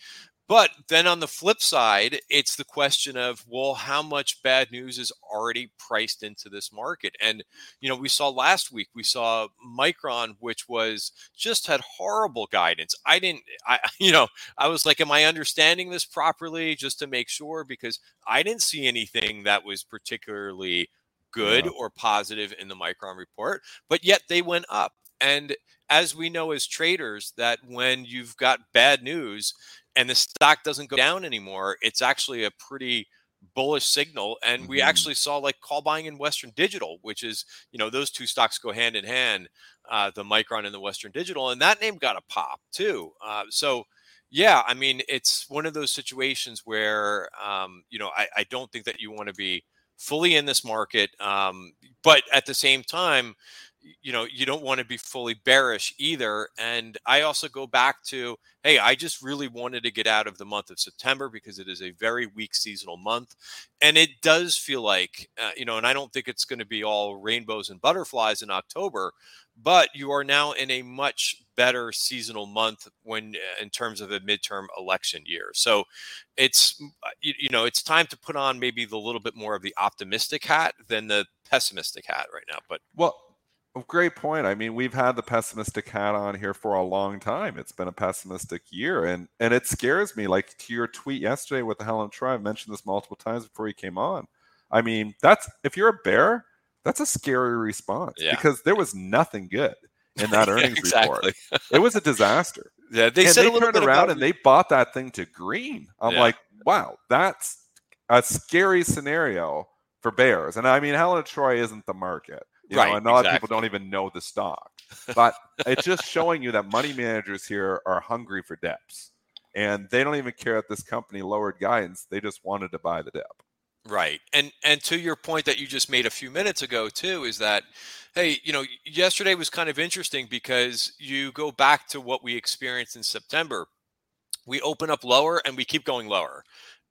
But then on the flip side, it's the question of, well, how much bad news is already priced into this market? And, you know, we saw last week, we saw Micron, which was just had horrible guidance. I didn't, I, you know, I was like, am I understanding this properly just to make sure? Because I didn't see anything that was particularly good yeah. or positive in the Micron report, but yet they went up. And as we know as traders, that when you've got bad news, and the stock doesn't go down anymore, it's actually a pretty bullish signal. And mm-hmm. we actually saw like call buying in Western Digital, which is, you know, those two stocks go hand in hand, uh, the Micron and the Western Digital. And that name got a pop too. Uh, so, yeah, I mean, it's one of those situations where, um, you know, I, I don't think that you want to be fully in this market. Um, but at the same time, you know you don't want to be fully bearish either and i also go back to hey i just really wanted to get out of the month of september because it is a very weak seasonal month and it does feel like uh, you know and i don't think it's going to be all rainbows and butterflies in october but you are now in a much better seasonal month when in terms of a midterm election year so it's uh, you, know it's time to put on maybe the little bit more of the optimistic hat than the pessimistic hat right now but well great point. I mean, we've had the pessimistic hat on here for a long time. It's been a pessimistic year, and and it scares me. Like to your tweet yesterday with the Helen Troy, I've mentioned this multiple times before you came on. I mean, that's if you're a bear, that's a scary response yeah. because there was nothing good in that earnings report. It was a disaster. Yeah, they and said they turned around and they bought that thing to green. I'm yeah. like, wow, that's a scary scenario for bears. And I mean, Helen Troy isn't the market. You right, know, and a lot exactly. of people don't even know the stock. But it's just showing you that money managers here are hungry for dips. And they don't even care that this company lowered guidance. They just wanted to buy the dip. Right. And and to your point that you just made a few minutes ago too is that hey, you know, yesterday was kind of interesting because you go back to what we experienced in September. We open up lower and we keep going lower.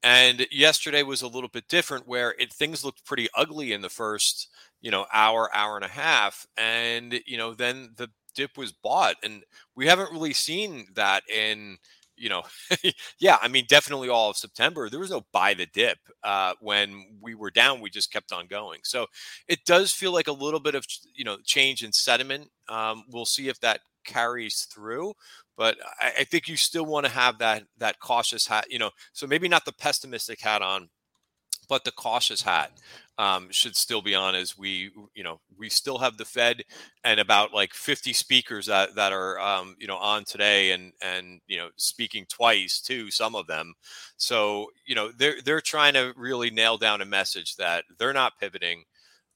And yesterday was a little bit different where it things looked pretty ugly in the first you know hour hour and a half and you know then the dip was bought and we haven't really seen that in you know yeah i mean definitely all of september there was no buy the dip uh, when we were down we just kept on going. So it does feel like a little bit of you know change in sentiment um, we'll see if that carries through but I, I think you still want to have that that cautious hat you know so maybe not the pessimistic hat on but the cautious hat um, should still be on as we, you know, we still have the Fed and about like 50 speakers that, that are, um, you know, on today and, and, you know, speaking twice too, some of them. So, you know, they're, they're trying to really nail down a message that they're not pivoting.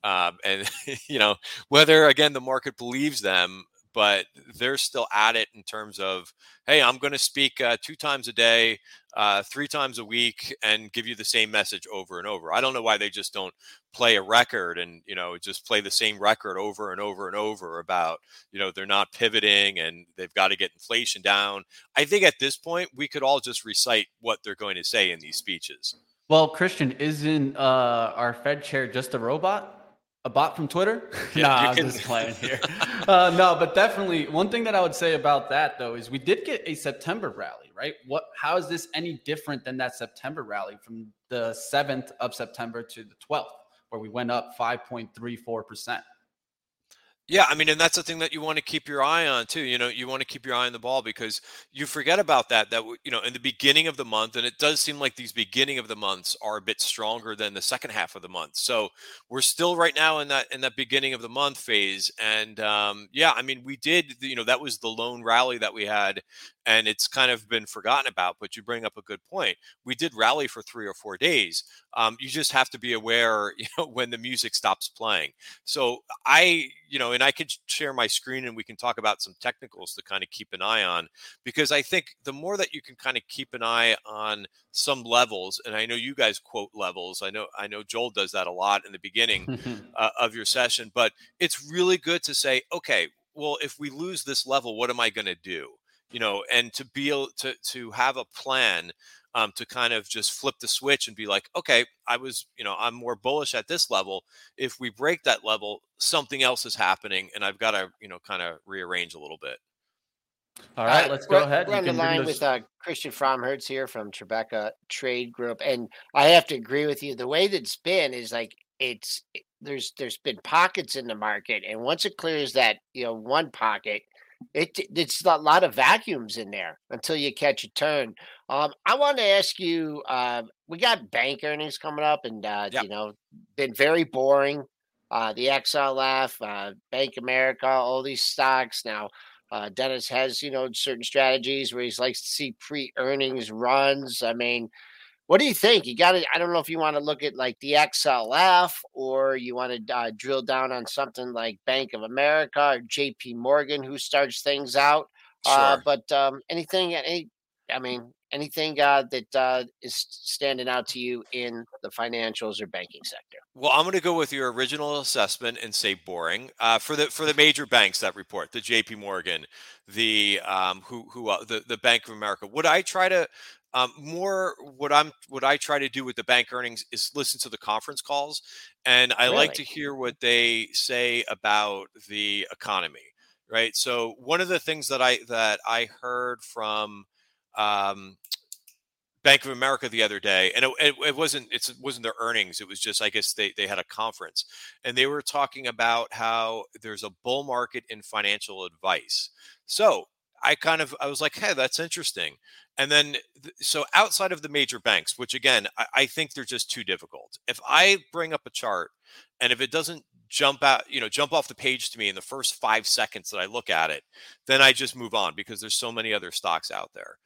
Um, and, you know, whether again, the market believes them, but they're still at it in terms of, hey, I'm going to speak uh, two times a day, uh, three times a week, and give you the same message over and over. I don't know why they just don't play a record and you know just play the same record over and over and over about you know they're not pivoting and they've got to get inflation down. I think at this point we could all just recite what they're going to say in these speeches. Well, Christian, isn't uh, our Fed chair just a robot? A bot from Twitter? Yeah, nah, I'm just playing here. uh, no, but definitely one thing that I would say about that though is we did get a September rally, right? What? How is this any different than that September rally from the seventh of September to the twelfth, where we went up five point three four percent? Yeah, I mean, and that's the thing that you want to keep your eye on too. You know, you want to keep your eye on the ball because you forget about that. That you know, in the beginning of the month, and it does seem like these beginning of the months are a bit stronger than the second half of the month. So we're still right now in that in that beginning of the month phase. And um, yeah, I mean, we did. You know, that was the lone rally that we had and it's kind of been forgotten about. But you bring up a good point. We did rally for three or four days. Um, you just have to be aware, you know, when the music stops playing. So I, you know, and I could share my screen and we can talk about some technicals to kind of keep an eye on because I think the more that you can kind of keep an eye on some levels, and I know you guys quote levels. I know I know Joel does that a lot in the beginning uh, of your session, but it's really good to say, okay, well, if we lose this level, what am I going to do? You know, and to be able to to have a plan um, to kind of just flip the switch and be like, okay, I was, you know, I'm more bullish at this level. If we break that level, something else is happening, and I've got to, you know, kind of rearrange a little bit. All right, uh, let's go ahead. We're on the line with uh, Christian Fromhertz here from Tribeca Trade Group, and I have to agree with you. The way that it's been is like it's there's there's been pockets in the market, and once it clears that you know one pocket, it it's a lot of vacuums in there until you catch a turn. Um, I want to ask you. Uh, we got bank earnings coming up, and uh, yep. you know, been very boring. Uh, the XLF, uh, Bank America, all these stocks now. Uh, Dennis has, you know, certain strategies where he likes to see pre-earnings runs. I mean, what do you think? You got to, I don't know if you want to look at like the XLF or you want to uh, drill down on something like Bank of America or JP Morgan, who starts things out. Uh, sure. Uh, but um, anything, any, I mean, anything uh, that uh, is standing out to you in the financials or banking sector? Well, I'm going to go with your original assessment and say boring uh, for the for the major banks that report the J.P. Morgan, the um, who who uh, the the Bank of America. Would I try to um, more what I'm what I try to do with the bank earnings is listen to the conference calls, and I really? like to hear what they say about the economy. Right. So one of the things that I that I heard from um, Bank of America the other day, and it, it, it wasn't it wasn't their earnings. It was just I guess they they had a conference, and they were talking about how there's a bull market in financial advice. So I kind of I was like, hey, that's interesting. And then so outside of the major banks, which again I, I think they're just too difficult. If I bring up a chart and if it doesn't jump out, you know, jump off the page to me in the first five seconds that I look at it, then I just move on because there's so many other stocks out there.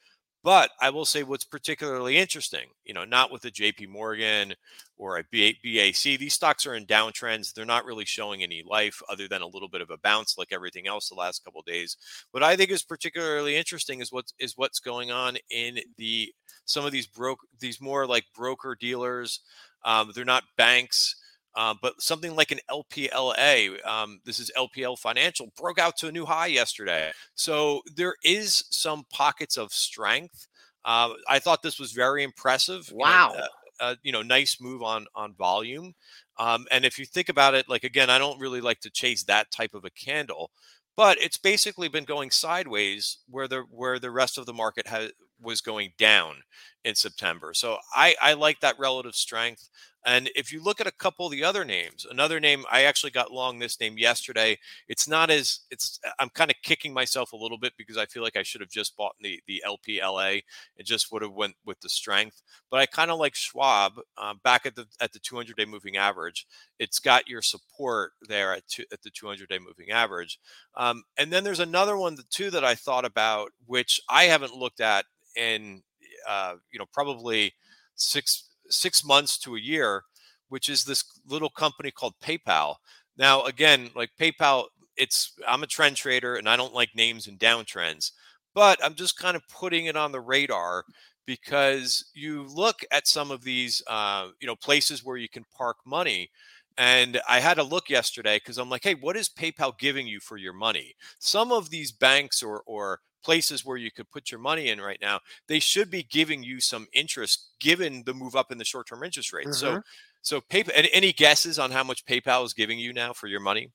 But I will say what's particularly interesting, you know, not with the JP Morgan or a BAC, these stocks are in downtrends. They're not really showing any life other than a little bit of a bounce like everything else the last couple days. What I think is particularly interesting is what's is what's going on in the some of these broke these more like broker dealers. Um, they're not banks uh, but something like an LPLA, um, this is LPL Financial, broke out to a new high yesterday. So there is some pockets of strength. Uh, I thought this was very impressive. Wow. You know, uh, uh, you know nice move on on volume. Um, and if you think about it, like again, I don't really like to chase that type of a candle, but it's basically been going sideways where the where the rest of the market has was going down in September. So I, I like that relative strength. And if you look at a couple of the other names, another name I actually got long this name yesterday. It's not as it's I'm kind of kicking myself a little bit because I feel like I should have just bought the the LPLA and just would have went with the strength. But I kind of like Schwab uh, back at the at the 200 day moving average. It's got your support there at two, at the 200 day moving average. Um, and then there's another one too that I thought about, which I haven't looked at in uh, you know probably six six months to a year, which is this little company called PayPal. Now, again, like PayPal, it's I'm a trend trader and I don't like names and downtrends, but I'm just kind of putting it on the radar because you look at some of these, uh, you know, places where you can park money. And I had a look yesterday because I'm like, hey, what is PayPal giving you for your money? Some of these banks or or places where you could put your money in right now, they should be giving you some interest given the move up in the short-term interest rate. Mm-hmm. So so PayPal any guesses on how much PayPal is giving you now for your money?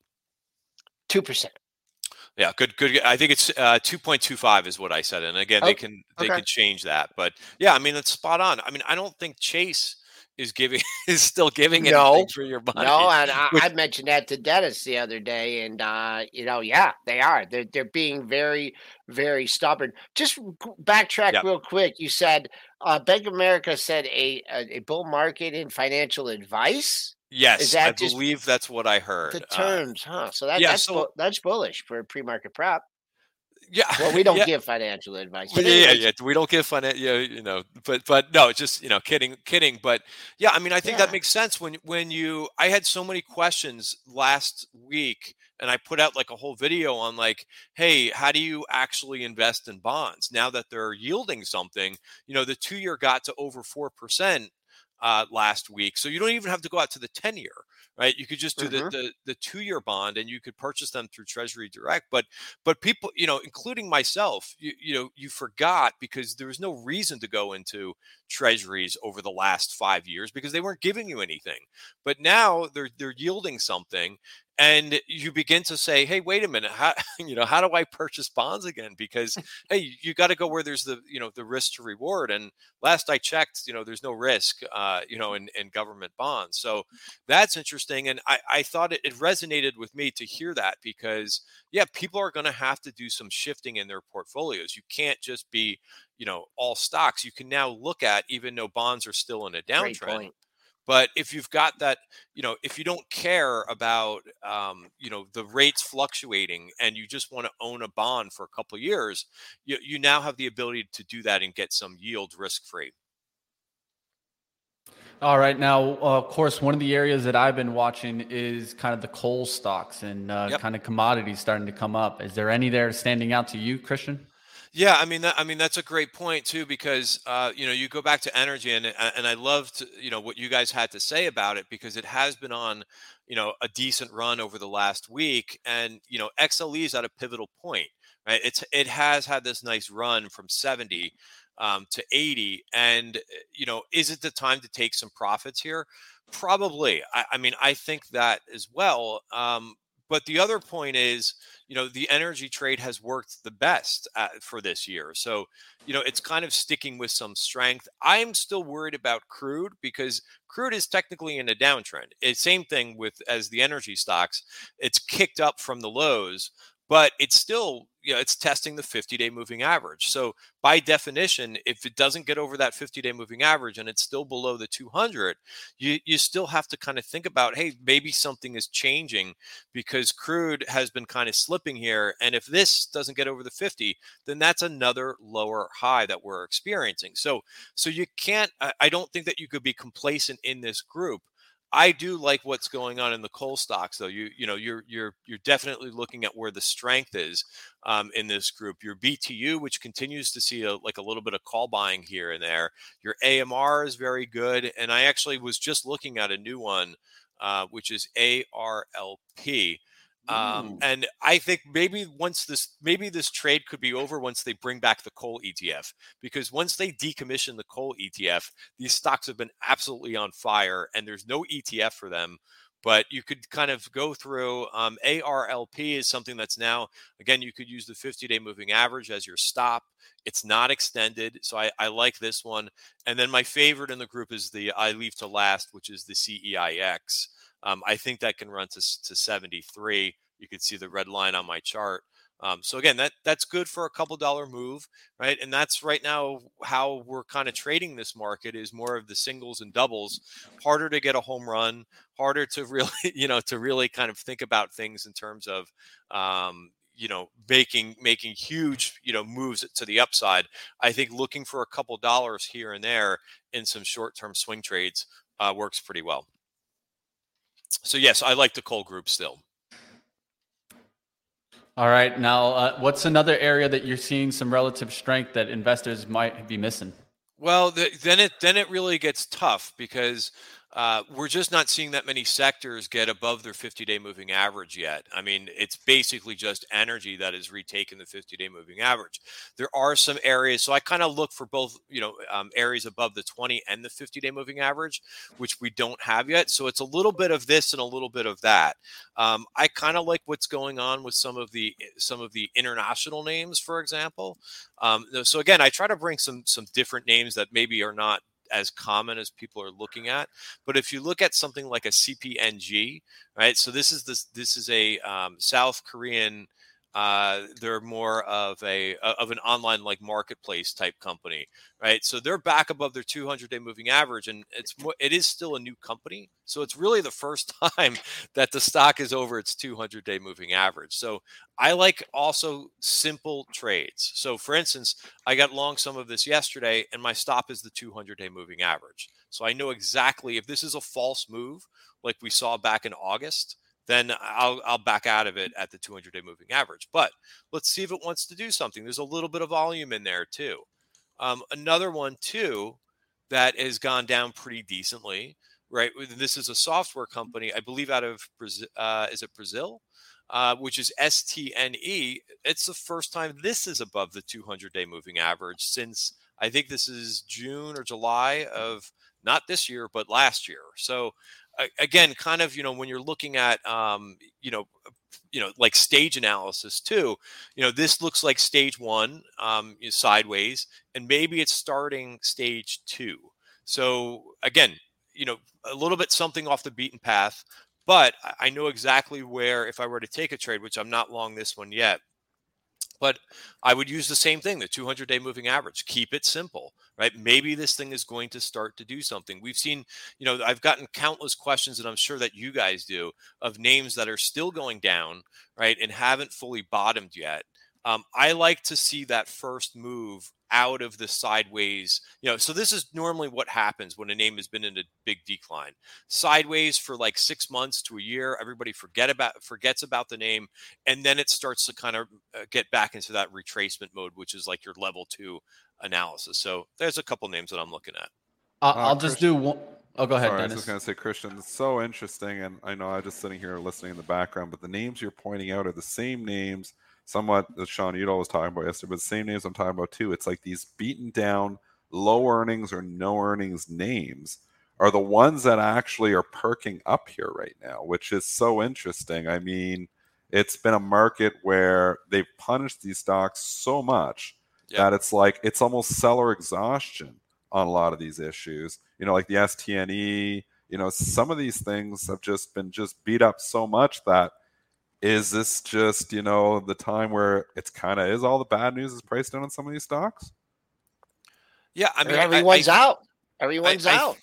2%. Yeah, good, good. I think it's uh, two point two five is what I said, and again, oh, they can they okay. can change that. But yeah, I mean, it's spot on. I mean, I don't think Chase is giving is still giving no, for your money. No, and I, Which, I, mentioned that to Dennis the other day, and uh, you know, yeah, they are. They're they're being very very stubborn. Just backtrack yep. real quick. You said uh, Bank of America said a, a, a bull market in financial advice. Yes, I believe that's what I heard. The uh, terms, uh, huh? So that, yeah, that's so, that's bullish for pre-market prep. Yeah. Well, we don't yeah. give financial advice. But yeah, yeah, yeah, we don't give financial, yeah, you know, but but no, it's just you know, kidding, kidding. But yeah, I mean, I think yeah. that makes sense when when you. I had so many questions last week, and I put out like a whole video on like, hey, how do you actually invest in bonds now that they're yielding something? You know, the two year got to over four percent uh, last week, so you don't even have to go out to the ten year right? You could just do mm-hmm. the, the, the two year bond and you could purchase them through Treasury Direct. But but people, you know, including myself, you, you know, you forgot because there was no reason to go into treasuries over the last five years because they weren't giving you anything. But now they're they're yielding something. And you begin to say hey wait a minute how you know how do i purchase bonds again? Because hey you got to go where there's the you know the risk to reward and last i checked you know there's no risk uh, you know in, in government bonds. So that's interesting and i, I thought it, it resonated with me to hear that because yeah people are going to have to do some shifting in their portfolios. You can't just be you know all stocks. You can now look at even though bonds are still in a downtrend but if you've got that, you know, if you don't care about, um, you know, the rates fluctuating and you just want to own a bond for a couple of years, you, you now have the ability to do that and get some yield risk free. All right. Now, uh, of course, one of the areas that I've been watching is kind of the coal stocks and uh, yep. kind of commodities starting to come up. Is there any there standing out to you, Christian? Yeah, I mean, that, I mean that's a great point too, because uh, you know you go back to energy, and uh, and I loved you know what you guys had to say about it because it has been on you know a decent run over the last week, and you know XLE is at a pivotal point, right? It's it has had this nice run from seventy um, to eighty, and uh, you know is it the time to take some profits here? Probably. I, I mean, I think that as well. Um, but the other point is, you know, the energy trade has worked the best at, uh, for this year. So, you know, it's kind of sticking with some strength. I'm still worried about crude because crude is technically in a downtrend. It's same thing with as the energy stocks. It's kicked up from the lows, but it's still you know it's testing the 50 day moving average. So by definition if it doesn't get over that 50 day moving average and it's still below the 200 you you still have to kind of think about hey maybe something is changing because crude has been kind of slipping here and if this doesn't get over the 50 then that's another lower high that we're experiencing. So so you can't i don't think that you could be complacent in this group I do like what's going on in the coal stocks, though. You you know you're you're you're definitely looking at where the strength is um, in this group. Your BTU, which continues to see a, like a little bit of call buying here and there. Your AMR is very good, and I actually was just looking at a new one, uh, which is ARLP. Um, and I think maybe once this, maybe this trade could be over once they bring back the coal ETF, because once they decommission the coal ETF, these stocks have been absolutely on fire, and there's no ETF for them. But you could kind of go through um, ARLP is something that's now again you could use the 50-day moving average as your stop. It's not extended, so I, I like this one. And then my favorite in the group is the I leave to last, which is the CEIX. Um, I think that can run to, to 73. You can see the red line on my chart. Um, so again, that that's good for a couple dollar move, right? And that's right now how we're kind of trading this market is more of the singles and doubles. Harder to get a home run, harder to really, you know, to really kind of think about things in terms of, um, you know, making making huge, you know, moves to the upside. I think looking for a couple dollars here and there in some short term swing trades uh, works pretty well so yes, I like the coal group still. All right. Now, uh, what's another area that you're seeing some relative strength that investors might be missing? Well, the, then it then it really gets tough because uh, we're just not seeing that many sectors get above their 50 day moving average yet. I mean, it's basically just energy that has retaken the 50 day moving average. There are some areas, so I kind of look for both, you know, um, areas above the 20 and the 50 day moving average, which we don't have yet. So it's a little bit of this and a little bit of that. Um, I kind of like what's going on with some of the some of the international names, for example. Um, so again, I try to bring some some different names that maybe are not as common as people are looking at. But if you look at something like a CPNG, right? So this is this this is a um, South Korean uh, they're more of a of an online like marketplace type company, right? So they're back above their 200 day moving average, and it's it is still a new company, so it's really the first time that the stock is over its 200 day moving average. So I like also simple trades. So for instance, I got long some of this yesterday, and my stop is the 200 day moving average. So I know exactly if this is a false move, like we saw back in August then I'll I'll back out of it at the 200 day moving average. But let's see if it wants to do something. There's a little bit of volume in there too. Um, another one too that has gone down pretty decently. Right, this is a software company, I believe, out of Brazil. Uh, is it Brazil? Uh, which is STNE. It's the first time this is above the 200 day moving average since I think this is June or July of not this year, but last year. So again, kind of, you know, when you're looking at, um, you know, you know, like stage analysis too, you know, this looks like stage one um, is sideways, and maybe it's starting stage two. So again, you know, a little bit something off the beaten path, but I know exactly where, if I were to take a trade, which I'm not long this one yet, but I would use the same thing, the 200 day moving average. Keep it simple, right? Maybe this thing is going to start to do something. We've seen, you know, I've gotten countless questions, and I'm sure that you guys do, of names that are still going down, right, and haven't fully bottomed yet. Um, I like to see that first move out of the sideways. You know, so this is normally what happens when a name has been in a big decline. Sideways for like six months to a year, everybody forget about forgets about the name, and then it starts to kind of uh, get back into that retracement mode, which is like your level two analysis. So there's a couple names that I'm looking at. Uh, I'll just do one. Oh, go ahead. Sorry, I was just going to say, Christian, it's so interesting, and I know I'm just sitting here listening in the background, but the names you're pointing out are the same names somewhat that Sean Udall was talking about yesterday, but the same names I'm talking about too. It's like these beaten down, low earnings or no earnings names are the ones that actually are perking up here right now, which is so interesting. I mean, it's been a market where they've punished these stocks so much that it's like it's almost seller exhaustion on a lot of these issues. You know, like the STNE, you know, some of these things have just been just beat up so much that is this just you know the time where it's kind of is all the bad news is priced in on some of these stocks? Yeah, I mean, everyone's I, out. Everyone's I, out.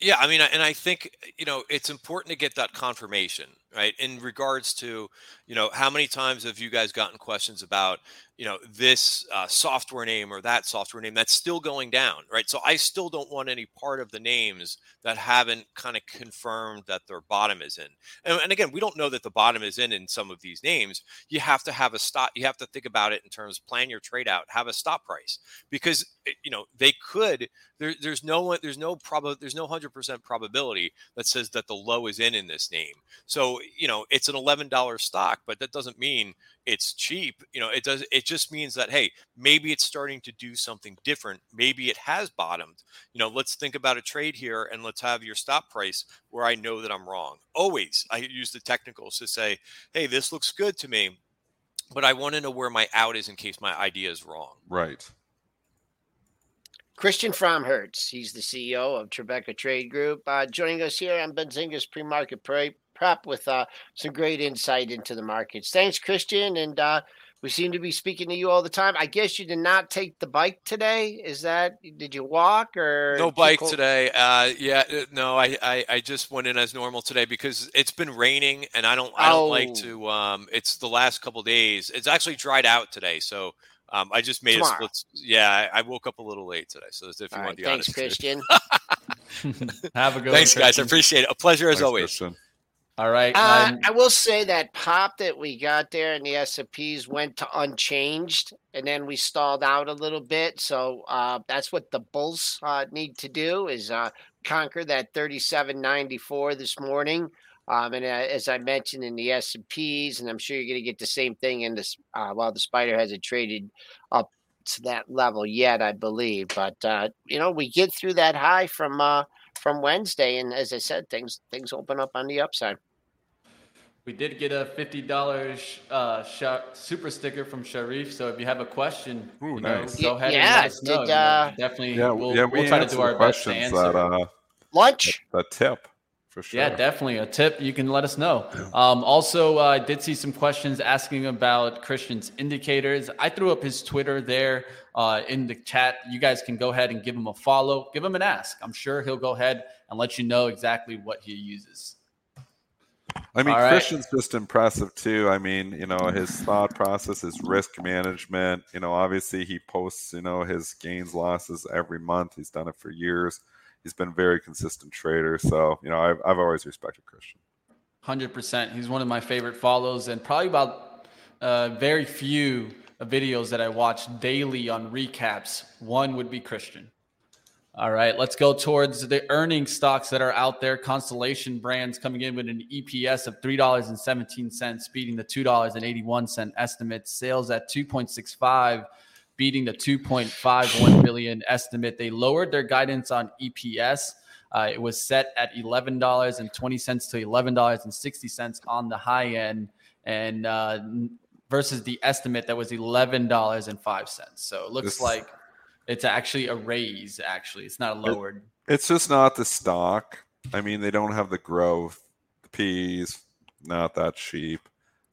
Yeah, I mean, and I think you know it's important to get that confirmation, right? In regards to you know how many times have you guys gotten questions about you know this uh, software name or that software name that's still going down, right? So I still don't want any part of the names that haven't kind of confirmed that their bottom is in. And, and again, we don't know that the bottom is in in some of these names. You have to have a stop. You have to think about it in terms of plan your trade out, have a stop price because eh, you know they could. There, there's no one, there's no prob there's no hundred percent probability that says that the low is in in this name. So you know it's an eleven dollar stock, but that doesn't mean it's cheap. You know, it does. It just means that hey, maybe it's starting to do something different. Maybe it has bottomed. You know, let's think about a trade here and let's have your stop price where I know that I'm wrong. Always, I use the technicals to say, hey, this looks good to me, but I want to know where my out is in case my idea is wrong. Right. Christian Fromhertz, he's the CEO of Tribeca Trade Group, uh, joining us here on Benzinga's pre-market prep prep with uh, some great insight into the markets. Thanks, Christian. And uh, we seem to be speaking to you all the time. I guess you did not take the bike today. Is that did you walk or no bike today? Uh, yeah, uh, no. I, I, I just went in as normal today because it's been raining and I don't I don't oh. like to. Um, it's the last couple days. It's actually dried out today, so. Um, I just made Tomorrow. a split. Yeah, I, I, woke up a little late today. So if you all want right, to be thanks, honest, Christian. Have a good. Thanks, one, guys. I appreciate it. A pleasure as thanks, always. Christian. All right. Uh, I will say that pop that we got there in the S&Ps went to unchanged, and then we stalled out a little bit. So uh, that's what the Bulls uh, need to do is uh, conquer that 37.94 this morning. Um, and uh, as I mentioned in the S&Ps, and I'm sure you're going to get the same thing in this. Uh, while the Spider hasn't traded up to that level yet, I believe. But you know, we get through that high from from Wednesday, and as I said, things things open up on the upside. We did get a fifty dollars uh, super sticker from Sharif. So if you have a question, Ooh, you know, nice. go ahead yeah, and let us know. Did, uh, definitely, yeah, we'll, yeah, we we'll try to do our best to answer. That, uh, Lunch, a, a, tip for sure. Yeah, definitely a tip. You can let us know. Um, also, uh, I did see some questions asking about Christian's indicators. I threw up his Twitter there uh, in the chat. You guys can go ahead and give him a follow, give him an ask. I'm sure he'll go ahead and let you know exactly what he uses. I mean, All Christian's just impressive too. I mean, you know, his thought process, his risk management. You know, obviously he posts, you know, his gains losses every month. He's done it for years. He's been a very consistent trader. So, you know, I've I've always respected Christian. Hundred percent. He's one of my favorite follows, and probably about uh, very few videos that I watch daily on recaps. One would be Christian. All right, let's go towards the earning stocks that are out there. Constellation Brands coming in with an EPS of $3.17, beating the $2.81 estimate. Sales at 2.65, beating the 2.51 billion estimate. They lowered their guidance on EPS. Uh, it was set at $11.20 to $11.60 on the high end. And uh, versus the estimate that was $11.05. So it looks this, like it's actually a raise, actually. It's not a lowered. It's just not the stock. I mean, they don't have the growth. The P's not that cheap.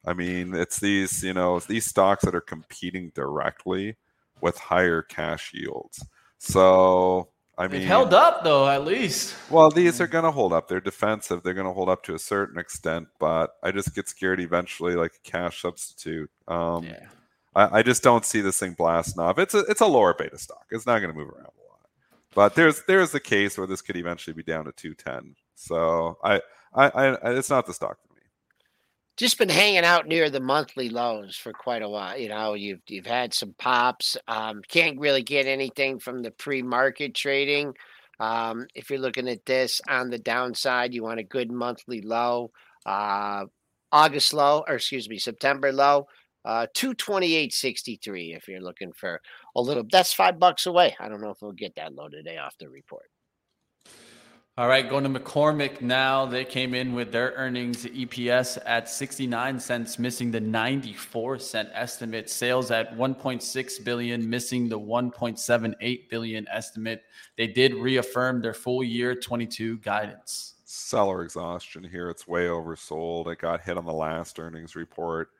I mean, it's these, you know, these stocks that are competing directly with higher cash yields. So I mean, They've held up though, at least. Well, these are going to hold up. They're defensive. They're going to hold up to a certain extent, but I just get scared eventually, like a cash substitute. Um, yeah. I, I, just don't see this thing blasting off. It's a it's a lower beta stock. It's not going to move around a lot. But there's there's the case where this could eventually be down to 210. So I I, I it's not the stock for me. just been hanging out near the monthly lows for quite a while. You know, you've you've had some pops. Um, can't really get anything from the pre-market trading. Um, if you're looking at this on the downside, you want a good monthly low. Uh, August low, or excuse me, September low, uh, two twenty eight sixty three. If you're looking for a little, that's five bucks away. I don't know if we'll get that low today off the report. All right, going to McCormick now. They came in with their earnings EPS at 69 cents, missing the 94 cent estimate. Sales at 1.6 billion, missing the 1.78 billion estimate. They did reaffirm their full year 22 guidance. Seller exhaustion here. It's way oversold. It got hit on the last earnings report.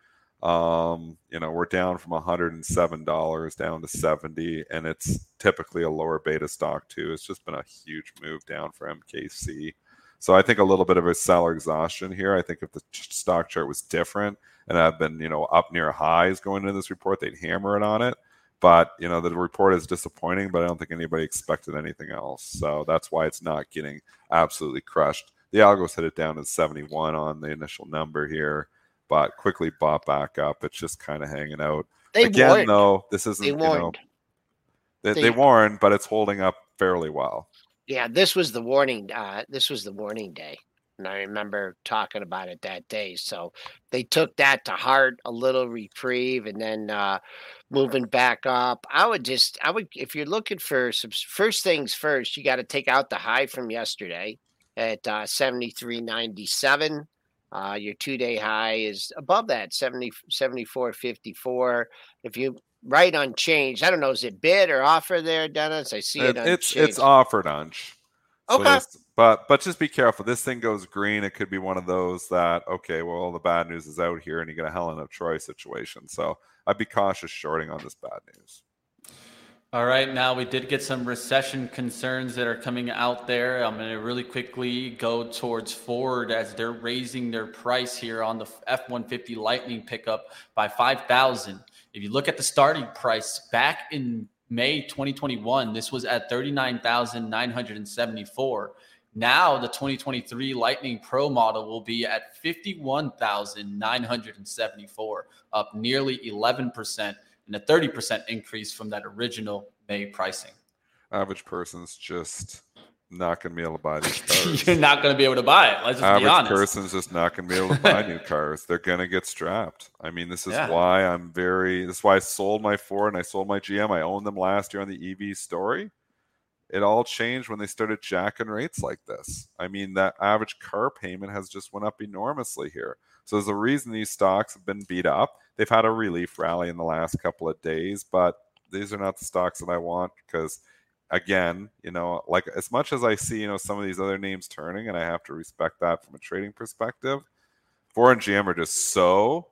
Um, you know, we're down from $107 down to 70 and it's typically a lower beta stock too. It's just been a huge move down for MKC. So I think a little bit of a seller exhaustion here. I think if the stock chart was different and had been, you know, up near highs going into this report, they'd hammer it on it. But, you know, the report is disappointing, but I don't think anybody expected anything else. So that's why it's not getting absolutely crushed. The algos hit it down to 71 on the initial number here but quickly bought back up. It's just kind of hanging out. They Again, warned. though, this isn't, they you know, they, they, they, warned, but it's holding up fairly well. Yeah, this was the warning. Uh, this was the warning day. And I remember talking about it that day. So they took that to heart, a little reprieve, and then uh, moving back up. I would just, I would, if you're looking for some first things first, you got to take out the high from yesterday at uh, 73.97. Uh, your two day high is above that 70, 54. If you right unchanged, I don't know, is it bid or offer there, Dennis? I see it. it it's it's offered on. So okay. But but just be careful. This thing goes green. It could be one of those that okay, well the bad news is out here, and you get a Helen of Troy situation. So I'd be cautious shorting on this bad news. All right, now we did get some recession concerns that are coming out there. I'm going to really quickly go towards Ford as they're raising their price here on the F 150 Lightning pickup by 5,000. If you look at the starting price back in May 2021, this was at 39,974. Now the 2023 Lightning Pro model will be at 51,974, up nearly 11% and a 30% increase from that original May pricing. Average person's just not going to be able to buy these cars. You're not going to be able to buy it. Let's just Average be honest. person's just not going to be able to buy new cars. They're going to get strapped. I mean, this is yeah. why I'm very. This is why I sold my Ford and I sold my GM. I owned them last year on the EV story. It all changed when they started jacking rates like this. I mean, that average car payment has just went up enormously here. So there's a reason these stocks have been beat up they've had a relief rally in the last couple of days, but these are not the stocks that I want because again, you know, like as much as I see, you know, some of these other names turning, and I have to respect that from a trading perspective, Ford and GM are just so,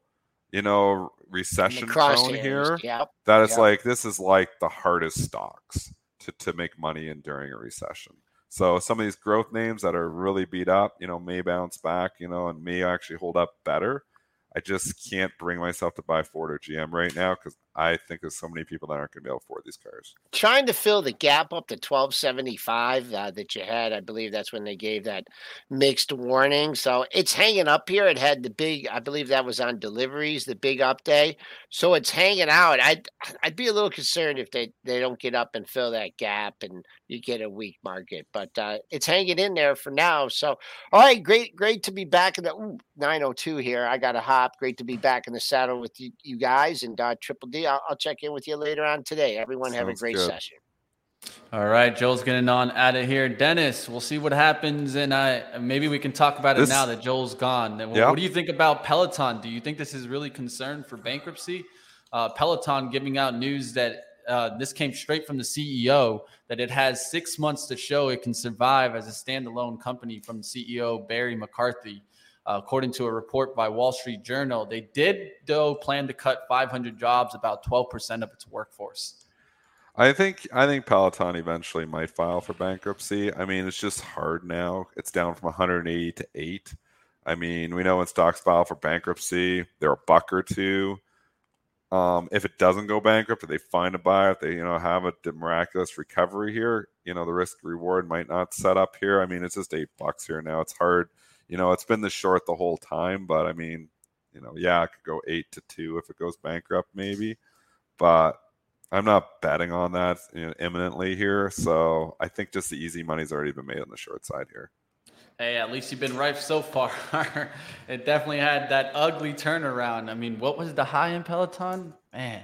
you know, recession prone here yep. that it's yep. like this is like the hardest stocks to, to make money in during a recession. So some of these growth names that are really beat up, you know, may bounce back, you know, and may actually hold up better. I just can't bring myself to buy Ford or GM right now because I think there's so many people that aren't going to be able to afford these cars. Trying to fill the gap up to 1275 uh, that you had. I believe that's when they gave that mixed warning. So it's hanging up here. It had the big, I believe that was on deliveries, the big up day. So it's hanging out. I'd, I'd be a little concerned if they, they don't get up and fill that gap and you get a weak market. But uh, it's hanging in there for now. So, all right, great, great to be back in the ooh, 902 here. I got a hop. Great to be back in the saddle with you, you guys and uh, Triple D. I'll, I'll, check in with you later on today. Everyone Sounds have a great good. session. All right, Joel's getting on out of here. Dennis, we'll see what happens, and uh, maybe we can talk about this, it now that Joel's gone. What, yeah. what do you think about Peloton? Do you think this is really concerned for bankruptcy? Uh, Peloton giving out news that uh, this came straight from the CEO that it has six months to show it can survive as a standalone company from CEO Barry McCarthy. Uh, according to a report by Wall Street Journal, they did, though, plan to cut 500 jobs, about 12% of its workforce. I think I think Peloton eventually might file for bankruptcy. I mean, it's just hard now. It's down from 180 to eight. I mean, we know when stocks file for bankruptcy, they're a buck or two. Um, if it doesn't go bankrupt, if they find a buyer, if they you know have a miraculous recovery here, you know the risk reward might not set up here. I mean, it's just eight bucks here now. It's hard. You know, it's been the short the whole time, but I mean, you know, yeah, it could go eight to two if it goes bankrupt, maybe. But I'm not betting on that you know, imminently here. So I think just the easy money's already been made on the short side here. Hey, at least you've been right so far. it definitely had that ugly turnaround. I mean, what was the high in Peloton? Man,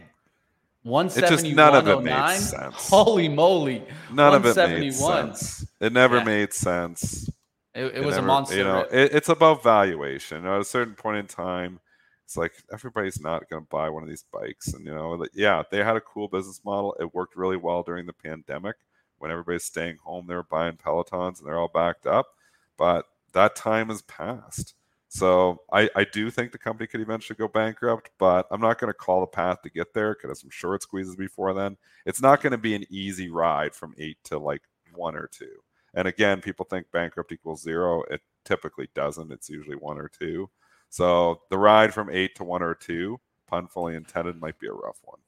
171 none of it made sense. Holy moly. None of it made sense. It never yeah. made sense. It, it, it was never, a monster. You know, it, it's about valuation. at a certain point in time, it's like everybody's not going to buy one of these bikes. And, you know, yeah, they had a cool business model. It worked really well during the pandemic when everybody's staying home. They're buying Pelotons and they're all backed up. But that time has passed. So I, I do think the company could eventually go bankrupt, but I'm not going to call the path to get there because I'm sure it squeezes before then. It's not going to be an easy ride from eight to like one or two. And again, people think bankrupt equals zero. It typically doesn't. It's usually one or two. So the ride from eight to one or two, pun fully intended, might be a rough one.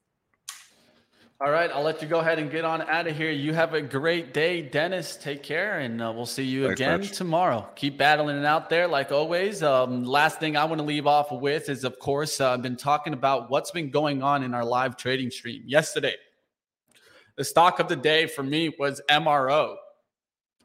All right, I'll let you go ahead and get on out of here. You have a great day, Dennis. Take care, and uh, we'll see you Thanks, again tomorrow. Keep battling it out there, like always. Um, last thing I want to leave off with is, of course, uh, I've been talking about what's been going on in our live trading stream. Yesterday, the stock of the day for me was MRO.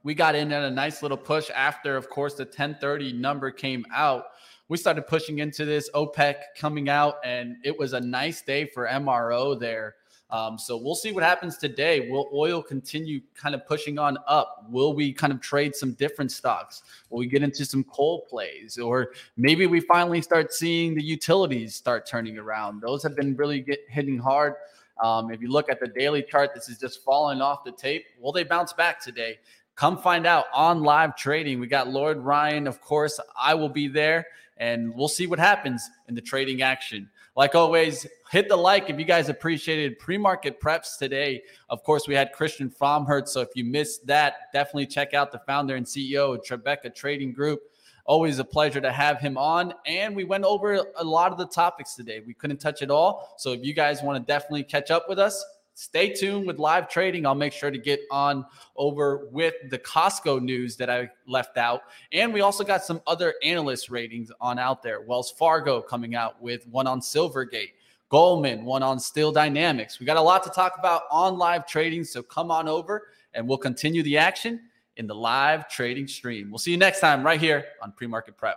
We got in at a nice little push after, of course, the 1030 number came out we started pushing into this OPEC coming out, and it was a nice day for MRO there. Um, so we'll see what happens today. Will oil continue kind of pushing on up? Will we kind of trade some different stocks? Will we get into some coal plays? Or maybe we finally start seeing the utilities start turning around? Those have been really get, hitting hard. Um, if you look at the daily chart, this is just falling off the tape. Will they bounce back today? Come find out on live trading. We got Lord Ryan, of course. I will be there and we'll see what happens in the trading action. Like always, hit the like if you guys appreciated pre-market preps today. Of course, we had Christian Fromhertz. So if you missed that, definitely check out the founder and CEO of Tribeca Trading Group. Always a pleasure to have him on. And we went over a lot of the topics today. We couldn't touch it all. So if you guys want to definitely catch up with us, stay tuned with live trading. I'll make sure to get on over with the Costco news that I left out. And we also got some other analyst ratings on out there. Wells Fargo coming out with one on Silvergate. Goldman, one on Steel Dynamics. We got a lot to talk about on live trading, so come on over and we'll continue the action in the live trading stream. We'll see you next time right here on Pre Market Prep.